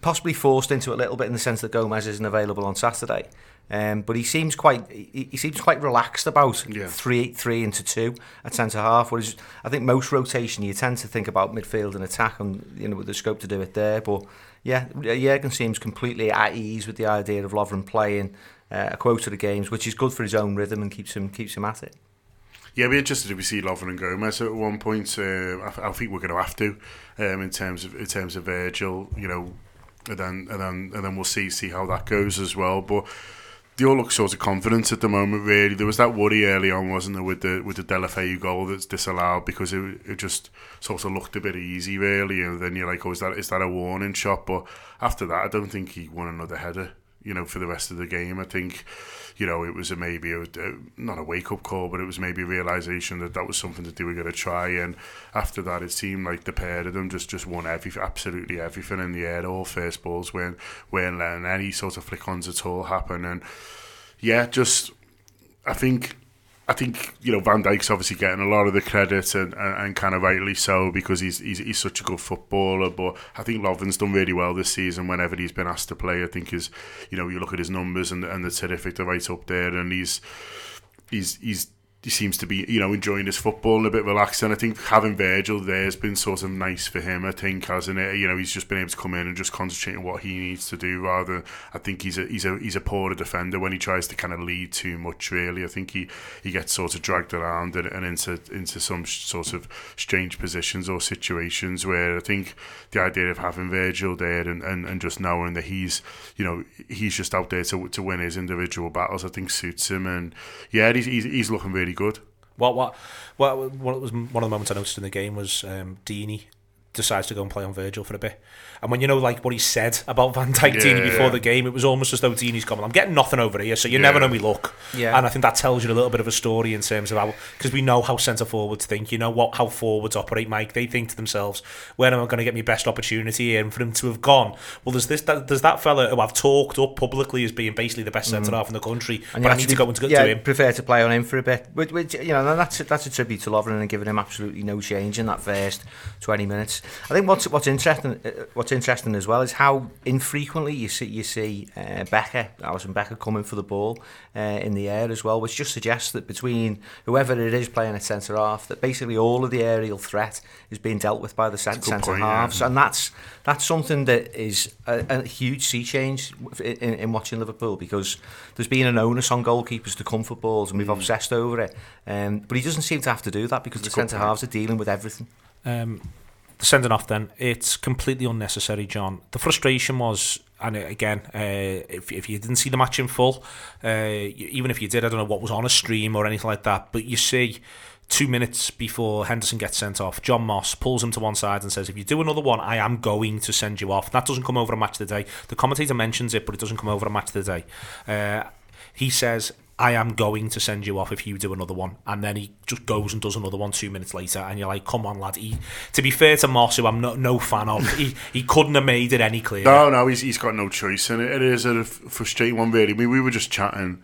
Speaker 3: possibly forced into a little bit in the sense that Gomez isn't available on Saturday. Um, but he seems quite he, he seems quite relaxed about yeah. three three into two at centre half. Whereas I think most rotation you tend to think about midfield and attack and you know with the scope to do it there. But yeah, Jurgen seems completely at ease with the idea of Lovren playing uh, a quota of the games, which is good for his own rhythm and keeps him keeps him at it.
Speaker 2: Yeah, we interested if we see Lovren and Gomez at one point. Uh, I, I, think we're going to have to, um, in terms of in terms of Virgil, you know, and then and then and then we'll see see how that goes as well. But they all look sort of confident at the moment. Really, there was that worry early on, wasn't there, with the with the Deulofeu goal that's disallowed because it it just sort of looked a bit easy, really. And then you're like, oh, is that is that a warning shot? But after that, I don't think he won another header. You know, for the rest of the game, I think you know, it was a maybe a, a, not a wake up call, but it was maybe a realization that that was something that they were going to try. And after that, it seemed like the pair of them just just won every absolutely everything in the air. All first balls weren't weren't letting any sort of flick ons at all happen. And yeah, just I think I think you know Van Dijk's obviously getting a lot of the credit and, and, and, kind of rightly so because he's, he's he's such a good footballer. But I think Lovren's done really well this season. Whenever he's been asked to play, I think his you know you look at his numbers and and the terrific, they're right up there, and he's he's he's he seems to be, you know, enjoying his football and a bit relaxed. And I think having Virgil there has been sort of nice for him. I think, hasn't it? You know, he's just been able to come in and just concentrate on what he needs to do. Rather, I think he's a he's a he's a poorer defender when he tries to kind of lead too much. Really, I think he, he gets sort of dragged around and, and into into some sort of strange positions or situations where I think the idea of having Virgil there and, and, and just knowing that he's you know he's just out there to to win his individual battles, I think suits him. And yeah, he's he's, he's looking really good.
Speaker 1: What what what was one of the moments I noticed in the game was um, Deeney decides to go and play on Virgil for a bit. And when you know like what he said about Van Dijk yeah, Deeney before yeah. the game, it was almost as though Deeney's coming. I'm getting nothing over here, so you yeah. never know me look. Yeah. And I think that tells you a little bit of a story in terms of how because we know how centre forwards think. You know what how forwards operate, Mike. They think to themselves, "Where am I going to get my best opportunity here?" And for him to have gone, well, there's this that, there's that fella who I've talked up publicly as being basically the best centre mm. half in the country, and but I need to go and to,
Speaker 3: yeah,
Speaker 1: to him.
Speaker 3: prefer to play on him for a bit. Which, which you know, that's that's a tribute to Lovren and giving him absolutely no change in that first 20 minutes. I think what's what's interesting uh, what's interesting as well is how infrequently you see you see uh, Becker, Alisson Becker coming for the ball uh, in the air as well, which just suggests that between whoever it is playing at centre half, that basically all of the aerial threat is being dealt with by the centre halves, yeah. and that's that's something that is a, a huge sea change in, in, watching Liverpool because there's been an onus on goalkeepers to come for balls, and we've mm. obsessed over it. Um, but he doesn't seem to have to do that because the centre halves are dealing with everything. Um,
Speaker 1: the sending off then. It's completely unnecessary john. The frustration was and again uh, if, if you didn't see the match in full uh, even if you did i don't know what was on a stream or anything like that but you see two minutes before henderson gets sent off john moss pulls him to one side and says if you do another one i am going to send you off. That doesn't come over a match of the day. The commentator mentions it but it doesn't come over a match of the day. Uh, he says I am going to send you off if you do another one. And then he just goes and does another one two minutes later. And you're like, come on, lad. He, to be fair to Moss, who I'm no, no fan of, he, he couldn't have made it any clearer.
Speaker 2: No, no, he's, he's got no choice. And it, it is a frustrating one, really. We were just chatting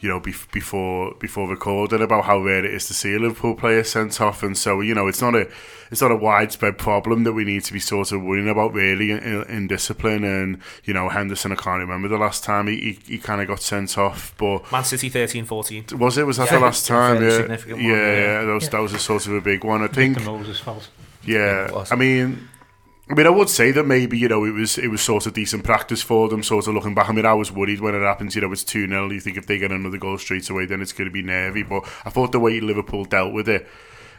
Speaker 2: you know, before before recording about how rare it is to see a Liverpool player sent off, and so you know, it's not a it's not a widespread problem that we need to be sort of worrying about really in, in discipline. And you know, Henderson, I can't remember the last time he he, he kind of got sent off, but
Speaker 1: Man City 13-14.
Speaker 2: was it? Was that yeah, the last time? Yeah, yeah, one, yeah, yeah, that was yeah. that was a sort of a big one. I think.
Speaker 4: Moss's fault.
Speaker 2: Yeah, I mean I mean, I would say that maybe you know it was it was sort of decent practice for them. Sort of looking back, I mean, I was worried when it happens. You know, it's two 0 You think if they get another goal straight away, then it's going to be nervy. But I thought the way Liverpool dealt with it,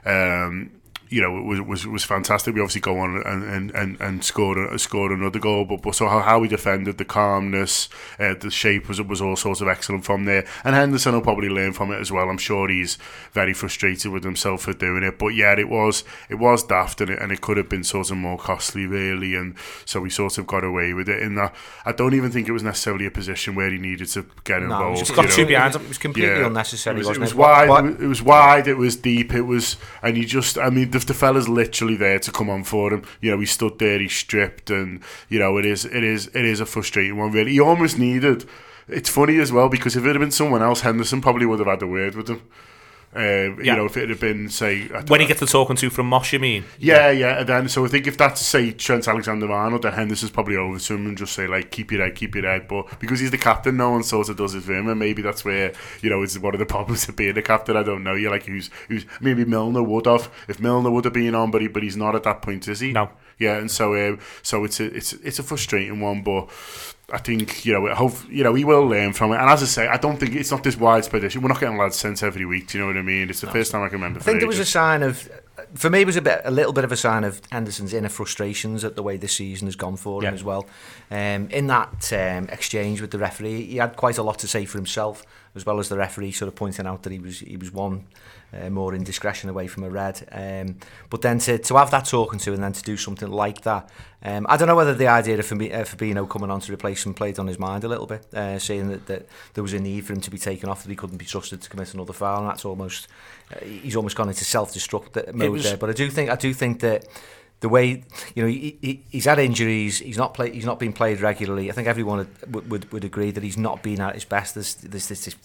Speaker 2: um, you know, it was was was fantastic. We obviously go on and and and, and scored scored another goal, but but so how, how we defended, the calmness, uh, the shape was was all sorts of excellent from there. And Henderson will probably learn from it as well. I'm sure he's very frustrated with himself for doing it. But yeah, it was it was daft, and it and it could have been sort of more costly, really. And so we sort of got away with it. In that, I don't even think it was necessarily a position where he needed to get involved. No, it
Speaker 3: was, got two behind It was completely yeah. unnecessary.
Speaker 2: It was,
Speaker 3: it
Speaker 2: was wide. What? It was wide. It was deep. It was, and you just, I mean. The, the, the fella's literally there to come on for him. You know, he stood there, he stripped, and you know, it is, it is, it is a frustrating one. Really, he almost needed. It's funny as well because if it had been someone else, Henderson probably would have had a word with him. Uh, yeah. You know, if it had been, say...
Speaker 1: When he gets the talking to from Moss, you mean?
Speaker 2: Yeah, yeah. And then, so I think if that's, say, Trent Alexander-Arnold, then Henderson's probably over to him and just say, like, keep your head, keep your head. But because he's the captain, no one sort of does it for him. And maybe that's where, you know, it's one of the problems of being a captain. I don't know. You're like, who's... who's maybe Milner would have. If Milner would have been on, but, he, but he's not at that point, is he?
Speaker 1: No.
Speaker 2: Yeah, and so um, so it's a it's it's a frustrating one, but I think you know, hope you know he will learn from it. And as I say, I don't think it's not this widespread issue. We're not getting lads sent every week. Do you know what I mean? It's the no. first time I can remember.
Speaker 3: I think it was a sign of, for me, it was a bit, a little bit of a sign of Henderson's inner frustrations at the way this season has gone for him as well. Um, in that um, exchange with the referee, he had quite a lot to say for himself, as well as the referee sort of pointing out that he was he was one uh, more indiscretion away from a red. Um, but then to, to have that talking to and then to do something like that, um, I don't know whether the idea of Fabinho coming on to replace him played on his mind a little bit, uh, saying that, that there was a need for him to be taken off, that he couldn't be trusted to commit another foul, and that's almost uh, he's almost gone into self-destruct mode was, there. But I do think I do think that the way you know he, he, he's had injuries, he's not play, he's not been played regularly. I think everyone would, would, would agree that he's not been at his best. There's, there's this, this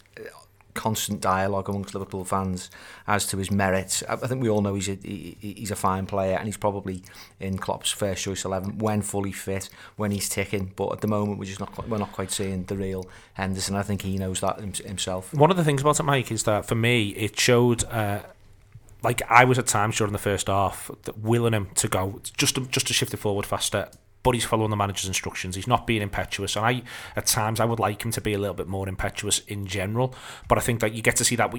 Speaker 3: constant dialogue amongst Liverpool fans as to his merits. I, think we all know he's a he, he's a fine player and he's probably in Klopp's first choice eleven when fully fit, when he's ticking. But at the moment, we're just not we're not quite seeing the real Henderson. I think he knows that himself.
Speaker 1: One of the things about it, Mike, is that for me, it showed. Uh, like I was at times during the first half, willing him to go just to, just to shift it forward faster but he's following the manager's instructions. He's not being impetuous, and I at times I would like him to be a little bit more impetuous in general. But I think that you get to see that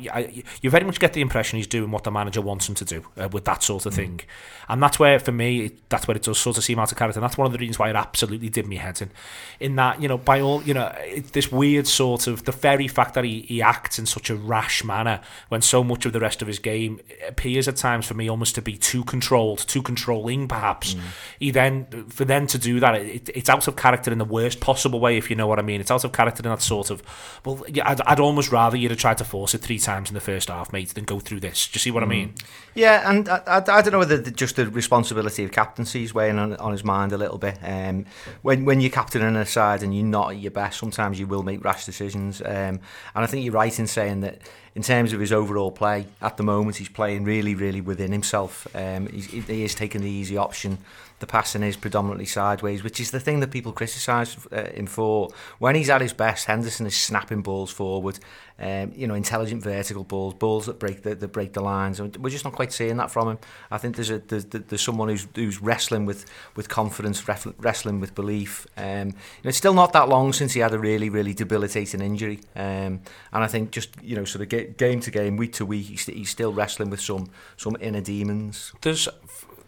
Speaker 1: you very much get the impression he's doing what the manager wants him to do uh, with that sort of mm. thing, and that's where for me that's where it does sort of seem out of character. And that's one of the reasons why it absolutely did me head in. In that you know by all you know it, this weird sort of the very fact that he, he acts in such a rash manner when so much of the rest of his game appears at times for me almost to be too controlled, too controlling perhaps. Mm. He then for then to to do that. It, it's out of character in the worst possible way, if you know what I mean. It's out of character in that sort of. Well, yeah, I'd, I'd almost rather you'd have tried to force it three times in the first half, mate, than go through this. Do you see what mm. I mean?
Speaker 3: Yeah, and I, I, I don't know whether the, just the responsibility of captaincy is weighing on, on his mind a little bit. Um, when when you're captain captaining a side and you're not at your best, sometimes you will make rash decisions. Um, and I think you're right in saying that in terms of his overall play at the moment, he's playing really, really within himself. Um, he's, he is taking the easy option the passing is predominantly sideways, which is the thing that people criticise uh, him for. When he's at his best, Henderson is snapping balls forward, um, you know, intelligent vertical balls, balls that break the that break the lines. And we're just not quite seeing that from him. I think there's a there's, there's someone who's who's wrestling with with confidence, wrestling with belief. Um, you know, it's still not that long since he had a really really debilitating injury, um, and I think just you know, sort of game to game, week to week, he's, he's still wrestling with some some inner demons.
Speaker 1: There's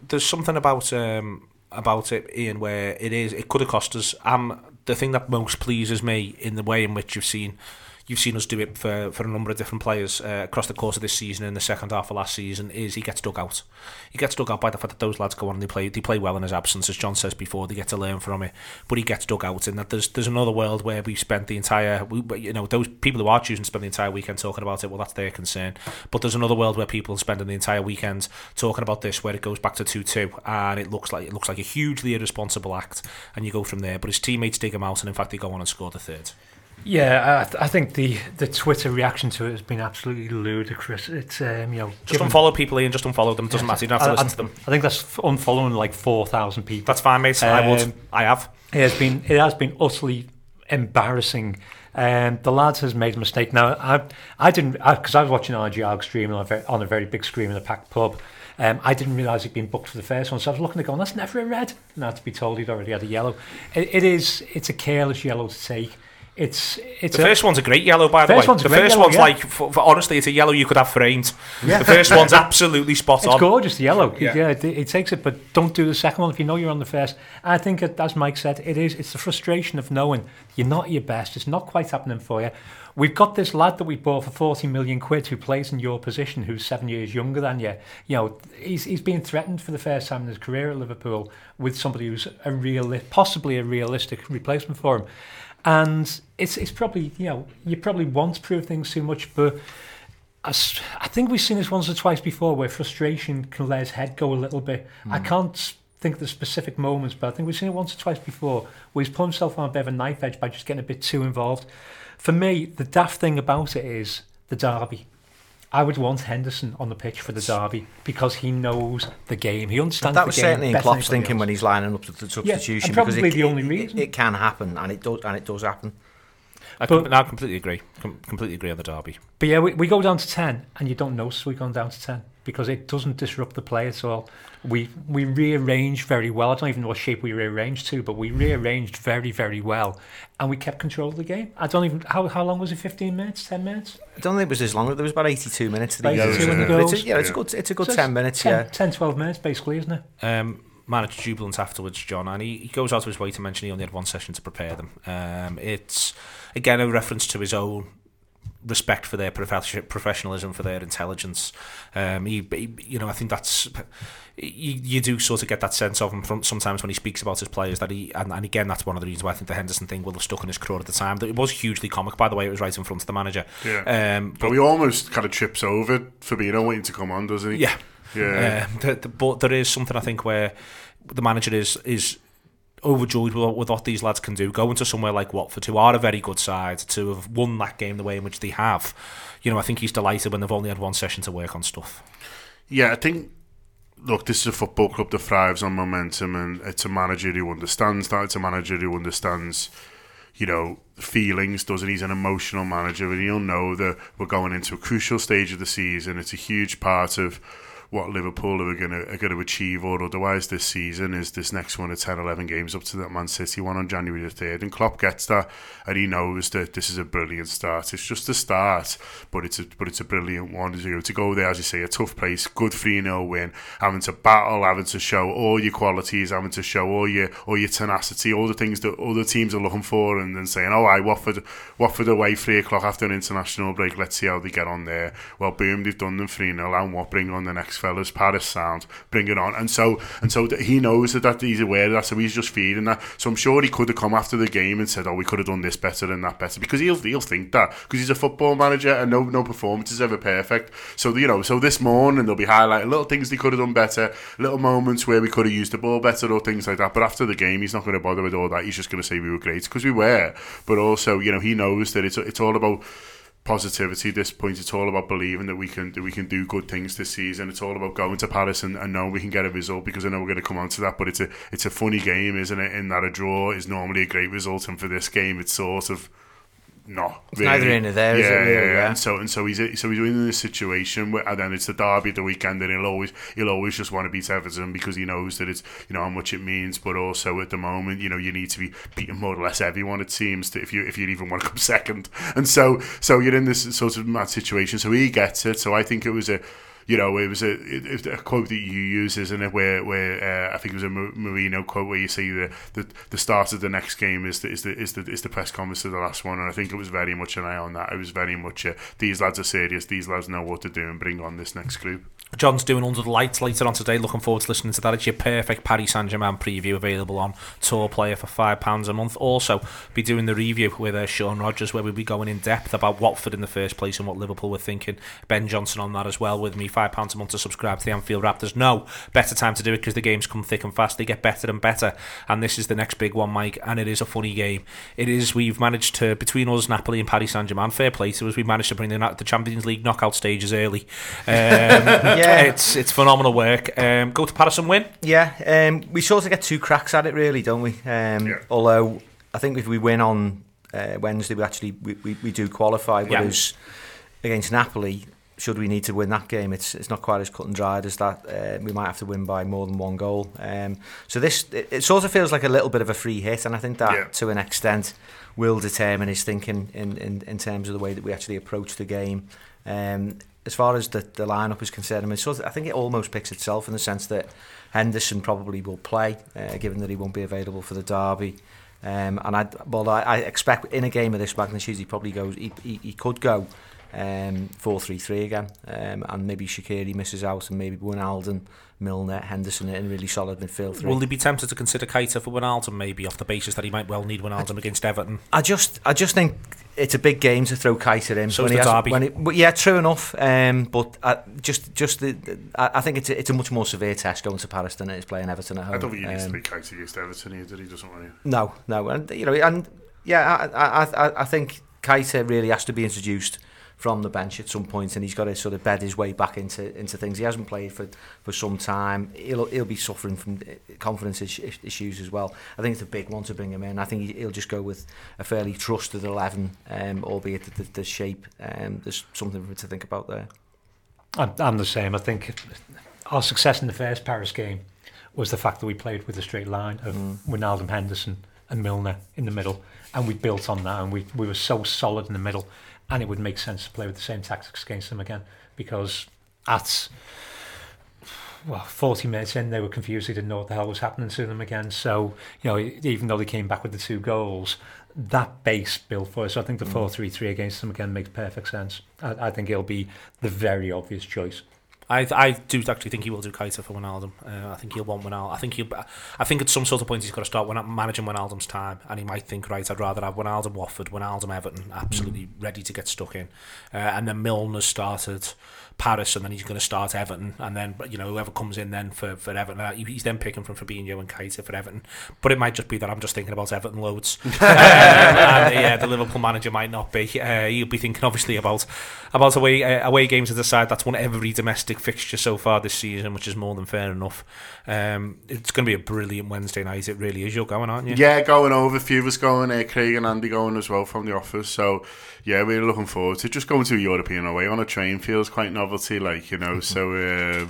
Speaker 1: there's something about um, about it, Ian, where it is it could have cost us. Um, the thing that most pleases me in the way in which you've seen you've seen us do it for, for a number of different players uh, across the course of this season and the second half of last season is he gets dug out. He gets dug out by the fact that those lads go on and they play they play well in his absence, as John says before. They get to learn from it, but he gets dug out. And that there's there's another world where we spent the entire we, you know those people who are choosing to spend the entire weekend talking about it. Well, that's their concern. But there's another world where people are spending the entire weekend talking about this, where it goes back to two two, and it looks like it looks like a hugely irresponsible act, and you go from there. But his teammates dig him out, and in fact they go on and score the third.
Speaker 4: Yeah, I, th- I, think the, the Twitter reaction to it has been absolutely ludicrous. It's um, you know
Speaker 1: just given, unfollow people and just unfollow them. It doesn't matter. You don't have to I, listen to them.
Speaker 4: I think that's unfollowing like four thousand people.
Speaker 1: That's fine, mate. Um, I would. Um, I have.
Speaker 4: It has been. It has been utterly embarrassing. Um, the lads has made a mistake. Now I I didn't because I, I, was watching RG Arg stream on a, very, on a very big screen in a packed pub. Um, I didn't realise he'd been booked for the first one, so I was looking at going, that's never a red. Now to be told he'd already had a yellow. It, it is. It's a careless yellow to take. It's it's
Speaker 1: the a, first one's a great yellow, by the way. the first yellow, one's yeah. like, for, for, honestly, it's a yellow you could have framed. Yeah. The first one's absolutely spot
Speaker 4: on. It's gorgeous, the yellow. Yeah, yeah it, it, takes it, but don't do the second one if you know you're on the first. I think, it, as Mike said, it is. It's the frustration of knowing you're not your best. It's not quite happening for you. We've got this lad that we bought for 40 million quid who plays in your position, who's seven years younger than you. You know, he's, he's being threatened for the first time in his career at Liverpool with somebody who's a real, possibly a realistic replacement for him. And it's it's probably you know you probably want to prove things too much, but as, I think we've seen this once or twice before where frustration can let his head go a little bit. Mm. I can't think of the specific moments, but I think we've seen it once or twice before where he's put himself on a bit of a knife edge by just getting a bit too involved. For me, the daft thing about it is the derby. I would want Henderson on the pitch for the derby because he knows the game. He understands.
Speaker 3: But that was
Speaker 4: the
Speaker 3: certainly in Klopp's thinking else. when he's lining up to the substitution.
Speaker 4: Yeah, probably
Speaker 3: because
Speaker 4: it, the only reason
Speaker 3: it, it, can happen, and it does, and it does happen.
Speaker 1: I, but, com- I completely agree. Com- completely agree on the derby.
Speaker 4: But yeah, we, we go down to ten, and you don't notice we've gone down to ten because it doesn't disrupt the play at all. We we rearranged very well. I don't even know what shape we rearranged to, but we rearranged very very well, and we kept control of the game. I don't even how how long was it? Fifteen minutes, ten minutes?
Speaker 3: I don't think it was as long. There was about eighty-two minutes to the
Speaker 4: 82
Speaker 3: goals.
Speaker 4: in the
Speaker 3: it's a, yeah, it's a good. It's a good
Speaker 4: So
Speaker 3: ten minutes.
Speaker 4: 10,
Speaker 3: yeah.
Speaker 4: 10, 12 minutes basically, isn't it?
Speaker 1: um, managed jubilant afterwards, John, and he, he goes out of his way to mention he only had one session to prepare them. Um, it's again a reference to his own respect for their profe- professionalism, for their intelligence. Um, he, he, you know, I think that's you, you do sort of get that sense of him from sometimes when he speaks about his players that he and, and again that's one of the reasons why I think the Henderson thing will have stuck in his craw at the time. That It was hugely comic, by the way. It was right in front of the manager.
Speaker 2: Yeah.
Speaker 1: Um,
Speaker 2: But he almost kind of trips over Fabinho waiting to come on, doesn't he?
Speaker 1: Yeah.
Speaker 2: Yeah.
Speaker 1: Um, the, the, but there is something I think where the manager is is overjoyed with, with what these lads can do. Going to somewhere like Watford, who are a very good side, to have won that game the way in which they have, you know, I think he's delighted when they've only had one session to work on stuff.
Speaker 2: Yeah, I think. Look, this is a football club that thrives on momentum, and it's a manager who understands that. It's a manager who understands, you know, feelings. Doesn't he? he's an emotional manager, and he'll know that we're going into a crucial stage of the season. It's a huge part of what Liverpool are going to are going to achieve, or otherwise this season is this next one of 10, 11 games up to that Man City one on January the third, and Klopp gets that, and he knows that this is a brilliant start. It's just a start, but it's a but it's a brilliant one to go to go there, as you say, a tough place, good three 0 win, having to battle, having to show all your qualities, having to show all your all your tenacity, all the things that other teams are looking for, and then saying, "Oh, I Watford, Watford away three o'clock after an international break. Let's see how they get on there." Well, boom, they've done them three 0 and what bring on the next fellas, Paris Sound, bring it on, and so and so he knows that, that he's aware of that, so he's just feeding that. So I'm sure he could have come after the game and said, "Oh, we could have done this better and that better," because he'll he'll think that because he's a football manager and no no performance is ever perfect. So you know, so this morning they'll be highlighting little things they could have done better, little moments where we could have used the ball better or things like that. But after the game, he's not going to bother with all that. He's just going to say we were great because we were. But also, you know, he knows that it's it's all about positivity this point. It's all about believing that we can that we can do good things this season. It's all about going to Paris and, and knowing we can get a result because I know we're going to come on to that but it's a it's a funny game isn't it in that a draw is normally a great result and for this game it's sort of not
Speaker 3: It's neither in or there, is it, really, yeah.
Speaker 2: And so and so he's so he's in this situation where, and then it's the derby at the weekend and he'll always he'll always just want to beat Everton because he knows that it's you know how much it means but also at the moment you know you need to be beating more or less everyone it seems to, if you if you even want to come second. And so so you're in this sort of mad situation. So he gets it. So I think it was a you know, it was a, it, a quote that you use, isn't it? Where, where uh, I think it was a Mourinho quote where you say the, the the start of the next game is the is the is the is the press conference to the last one, and I think it was very much an eye on that. It was very much a, these lads are serious. These lads know what to do and bring on this next group.
Speaker 1: John's doing Under the Lights later on today. Looking forward to listening to that. It's your perfect Paris Saint Germain preview available on TAW Player for £5 a month. Also, be doing the review with uh, Sean Rogers, where we'll be going in depth about Watford in the first place and what Liverpool were thinking. Ben Johnson on that as well with me. £5 a month to subscribe to the Anfield Raptors. No better time to do it because the games come thick and fast. They get better and better. And this is the next big one, Mike. And it is a funny game. It is, we've managed to, between us, Napoli, and Paris Saint Germain, fair play to us, we've managed to bring the, the Champions League knockout stages early. Um,
Speaker 3: Yeah.
Speaker 1: It's, it's phenomenal work. Um, go to Paris and win.
Speaker 3: Yeah, um, we sort of get two cracks at it, really, don't we? Um,
Speaker 2: Yeah.
Speaker 3: Although I think if we win on uh, Wednesday, we actually we, we, we do qualify.
Speaker 1: Yeah.
Speaker 3: Whereas against Napoli, should we need to win that game, it's it's not quite as cut and dried as that. Uh, we might have to win by more than one goal. Um, so this it, it sort of feels like a little bit of a free hit, and I think that
Speaker 2: Yeah.
Speaker 3: to an extent will determine his thinking in, in, in terms of the way that we actually approach the game. Um, as far as the, the lineup is concerned, I mean, I think it almost picks itself in the sense that Henderson probably will play, uh, given that he won't be available for the derby. Um, and I, well, I, I expect in a game of this magnitude, he probably goes. He, he, he could go um, 4-3-3 again, um, and maybe Shaqiri misses out, and maybe Wijnaldum, Milner, Henderson in really solid midfield three.
Speaker 1: Will they be tempted to consider Keita for Wijnaldum maybe off the basis that he might well need Wijnaldum against Everton?
Speaker 3: I just, I just think it's a big game to throw Keita in.
Speaker 1: So
Speaker 3: when
Speaker 1: is
Speaker 3: he
Speaker 1: the
Speaker 3: has-
Speaker 1: derby.
Speaker 3: When it, yeah, true enough. Um, but I, just, just the, the- I, I think it's a, it's a much more severe test going to Paris than it is playing Everton at home.
Speaker 2: I don't think he needs
Speaker 3: Um,
Speaker 2: to be Keita against Everton either. He doesn't want to.
Speaker 3: No, no, and you know, and yeah, I, I, I, I think Keita really has to be introduced from the bench at some point, and he's got to sort of bed his way back into into things. He hasn't played for for some time. He'll he'll be suffering from uh, confidence issues as well. I think it's a big one to bring him in. I think he- he'll just go with a fairly trusted eleven, um, albeit the, the, the shape. Um, there's something for him to think about there.
Speaker 4: I'm, I'm the same. I think our success in the first Paris game was the fact that we played with a straight line of mm. Wijnaldum, Henderson, and Milner in the middle, and we built on that, and we we were so solid in the middle, and it would make sense to play with the same tactics against them again because at well, 40 minutes in, they were confused. They didn't know what the hell was happening to them again. So, you know, even though they came back with the two goals, that base built for us. So I think the mm. 4 3 3 against them again makes perfect sense. I, I think it'll be the very obvious choice.
Speaker 1: I I do actually think he will do Keita for Wijnaldum. Uh, I think he'll want Wijnaldum. I think he'll. I think at some sort of point he's got to start managing Wijnaldum's time, and he might think, right, I'd rather have Wijnaldum Watford, Wijnaldum Everton, absolutely mm. ready to get stuck in, uh, and then Milner started Paris, and then he's going to start Everton, and then you know whoever comes in then for, for Everton, uh, he's then picking from Fabinho and Keita for Everton. But it might just be that I'm just thinking about Everton loads, um, and yeah, the Liverpool manager might not be. Uh, he'll be thinking obviously about about away uh, away games to decide. That's won every domestic fixture so far this season, which is more than fair enough. Um, it's going to be a brilliant Wednesday night. It really is. You're going, aren't you?
Speaker 2: Yeah, going over. A few of us going. Uh, Craig and Andy going as well from the office. So yeah, we're looking forward to just going to a European away on a train. Feels quite novelty, like you know. Mm-hmm. so. Uh,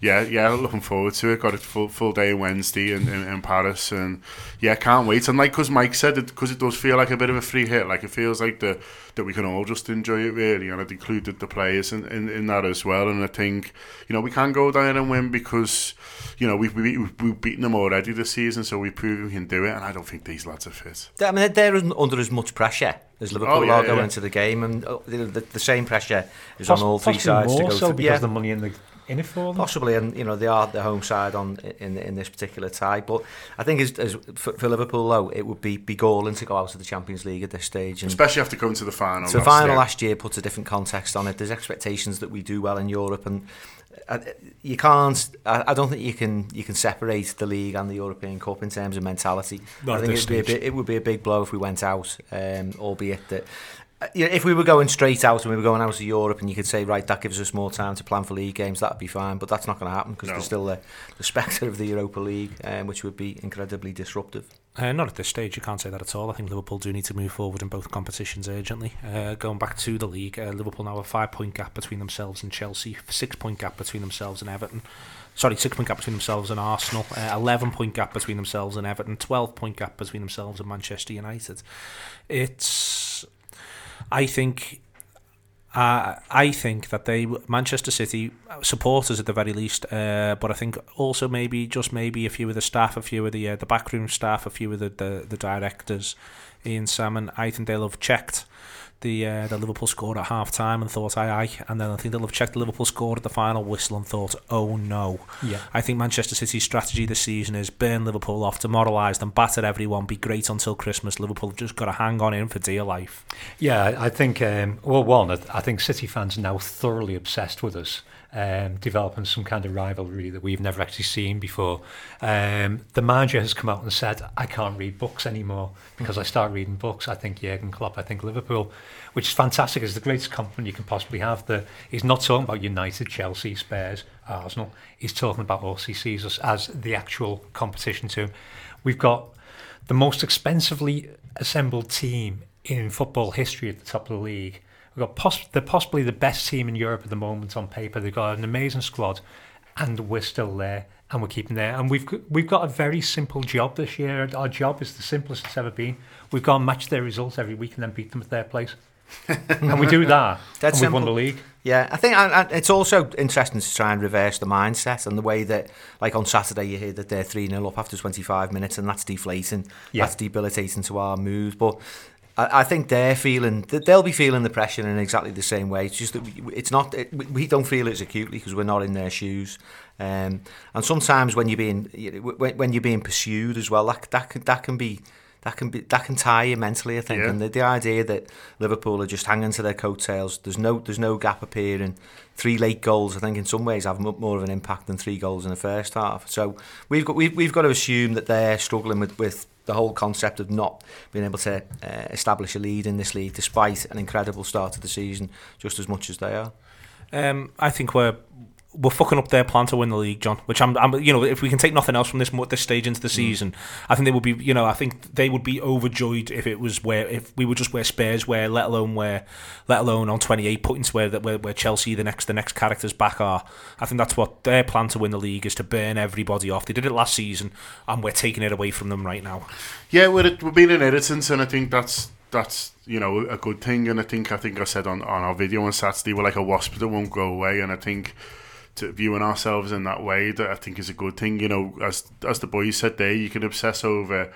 Speaker 2: yeah, yeah, looking forward to it. Got a full full day Wednesday in, in, in Paris, and yeah, can't wait. And like, cause Mike said, because it, it does feel like a bit of a free hit. Like it feels like the that we can all just enjoy it really, and I'd included the players in, in, in that as well. And I think you know we can go down and win because you know we've we've, we've beaten them already this season, so we've proven we can do it. And I don't think these lads are fit.
Speaker 3: I mean, they're under as much pressure as Liverpool oh, yeah, are going yeah. into the game, and uh, the, the, the same pressure is Poss- on all three sides
Speaker 4: to
Speaker 3: go.
Speaker 4: So because yeah. the money in the in it for them.
Speaker 3: Possibly, and you know they are the home side on in in this particular tie. But I think as, as for, for Liverpool, though, it would be be galling to go out of the Champions League at this stage,
Speaker 2: and especially after coming to the final.
Speaker 3: So the final year. last year puts a different context on it. There's expectations that we do well in Europe, and you can't. I, don't think you can. You can separate the league and the European Cup in terms of mentality.
Speaker 1: Not
Speaker 3: I think it would, be a bit, it would be a big blow if we went out, um, albeit that you know, if we were going straight out and we were going out to Europe and you could say, right, that gives us more time to plan for league games, that'd be fine. But that's not going to happen because no. there's still the, the spectre of the Europa League, um, which would be incredibly disruptive.
Speaker 1: Uh, not at this stage, you can't say that at all. I think Liverpool do need to move forward in both competitions urgently. Uh, going back to the league, uh, Liverpool now have a five point gap between themselves and Chelsea, six point gap between themselves and Everton. Sorry, six point gap between themselves and Arsenal, uh, 11 point gap between themselves and Everton, 12 point gap between themselves and Manchester United. It's I think uh, I think that they Manchester City supporters at the very least, uh, but I think also maybe just maybe a few of the staff, a few of the uh, the backroom staff, a few of the the, the directors, Ian Salmon. I think they'll have checked the uh, the Liverpool scored at half time and thought aye aye. And then I think they'll have checked the Liverpool scored at the final whistle and thought oh no.
Speaker 4: Yeah.
Speaker 1: I think Manchester City's strategy this season is burn Liverpool off demoralise them batter everyone be great until Christmas. Liverpool have just got to hang on in for dear life.
Speaker 4: Yeah I think um, well one I think City fans are now thoroughly obsessed with us um, developing some kind of rivalry that we've never actually seen before. Um, the manager has come out and said, I can't read books anymore because I start reading books. I think Jurgen Klopp, I think Liverpool, which is fantastic. It's the greatest compliment you can possibly have. The, he's not talking about United, Chelsea, Spurs, Arsenal. He's talking about us. He sees us as the actual competition to him. We've got the most expensively assembled team in football history at the top of the league We've got poss- they're possibly the best team in Europe at the moment on paper. They've got an amazing squad, and we're still there, and we're keeping there. And we've we've got a very simple job this year. Our job is the simplest it's ever been. We've got to match their results every week and then beat them at their place. and we do that. That's and we've won the league.
Speaker 3: Yeah, I think and, and it's also interesting to try and reverse the mindset and the way that, like on Saturday, you hear that they're 3 0 up after 25 minutes, and that's deflating. Yeah. That's debilitating to our moves. But I, I think they're feeling they'll be feeling the pressure in exactly the same way. It's just that it's not it, we don't feel it as acutely because we're not in their shoes. Um, and sometimes when you're being when, when you're being pursued as well, that that can, that can be that can be that can tie you mentally. I think, yeah. and the, the idea that Liverpool are just hanging to their coattails. There's no there's no gap appearing. Three late goals, I think, in some ways have more of an impact than three goals in the first half. So we've got we've, we've got to assume that they're struggling with with the whole concept of not being able to uh, establish a lead in this league, despite an incredible start to the season, just as much as they are.
Speaker 1: Um, I think we're we're fucking up their plan to win the league, John. Which I'm, I'm, you know, if we can take nothing else from this this stage into the mm. season, I think they would be, you know, I think they would be overjoyed if it was where if we were just where Spurs were, let alone where, let alone on 28 points where that where, where Chelsea the next the next characters back are. I think that's what their plan to win the league is to burn everybody off. They did it last season, and we're taking it away from them right now.
Speaker 2: Yeah, we're we're being inheritance, and I think that's that's you know a good thing. And I think I think I said on on our video on Saturday, we're like a wasp that won't go away, and I think to viewing ourselves in that way that I think is a good thing. You know, as as the boys said there, you can obsess over,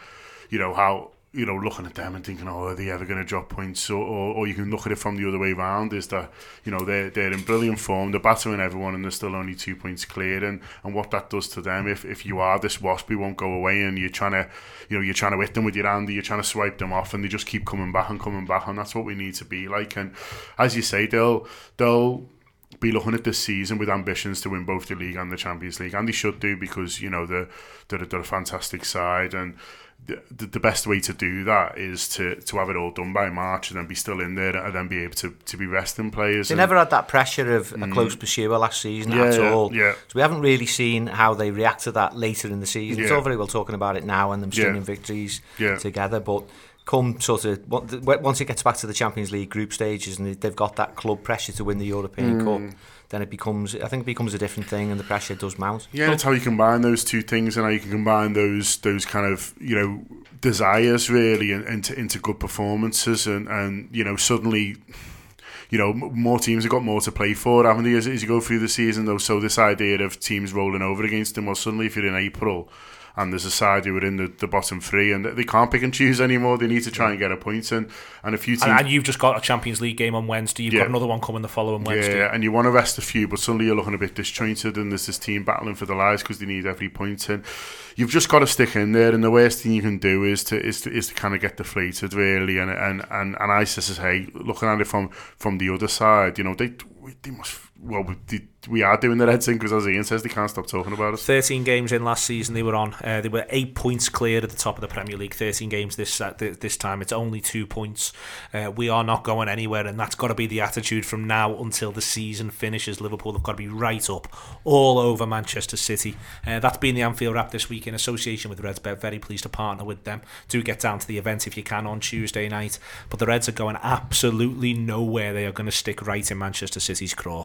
Speaker 2: you know, how you know looking at them and thinking, oh, are they ever going to drop points? Or, or, or you can look at it from the other way around, is that you know they're they're in brilliant form, they're battering everyone, and they're still only two points clear. And and what that does to them, if if you are this wasp, we won't go away, and you're trying to, you know, you're trying to hit them with your hand, you're trying to swipe them off, and they just keep coming back and coming back, and that's what we need to be like. And as you say, they'll they'll be looking at this season with ambitions to win both the league and the Champions League, and they should do because you know they're they're, they're a fantastic side, and the, the best way to do that is to to have it all done by March and then be still in there and then be able to, to be resting players.
Speaker 3: They
Speaker 2: and,
Speaker 3: never had that pressure of a mm. close pursuer last season
Speaker 2: yeah,
Speaker 3: at all.
Speaker 2: Yeah.
Speaker 3: So we haven't really seen how they react to that later in the season. Yeah. It's all very well talking about it now and them stringing yeah. victories yeah. together, but come sort of once it gets back to the Champions League group stages and they've got that club pressure to win the European mm. Cup then it becomes I think it becomes a different thing and the pressure does mount.
Speaker 2: Yeah, it's how you combine those two things and how you can combine those those kind of you know desires really into into good performances and and you know suddenly you know, more teams have got more to play for, haven't they, as, as you go through the season, though. So this idea of teams rolling over against them, well, suddenly if you're in April and there's a side who are in the, the bottom three, and they can't pick and choose anymore. They need to try and get a point, and and a few teams.
Speaker 1: And, and you've just got a Champions League game on Wednesday. You've yeah. got another one coming the following Wednesday.
Speaker 2: Yeah, and you want to rest a few, but suddenly you're looking a bit disjointed, and there's this team battling for the lives because they need every point and you've just got to stick in there. And the worst thing you can do is to is to, is to kind of get deflated, really. And and and and ISIS says, hey, looking at it from from the other side, you know, they they must well, we, we are doing the red thing because as Ian says, they can't stop talking about it.
Speaker 1: 13 games in last season they were on. Uh, they were eight points clear at the top of the Premier League. 13 games this uh, this time. It's only two points. Uh, we are not going anywhere, and that's got to be the attitude from now until the season finishes. Liverpool have got to be right up all over Manchester City. Uh, that's been the Anfield Wrap this week in association with Reds RedsBet. Very pleased to partner with them. Do get down to the event if you can on Tuesday night. But the Reds are going absolutely nowhere. They are going to stick right in Manchester City's craw.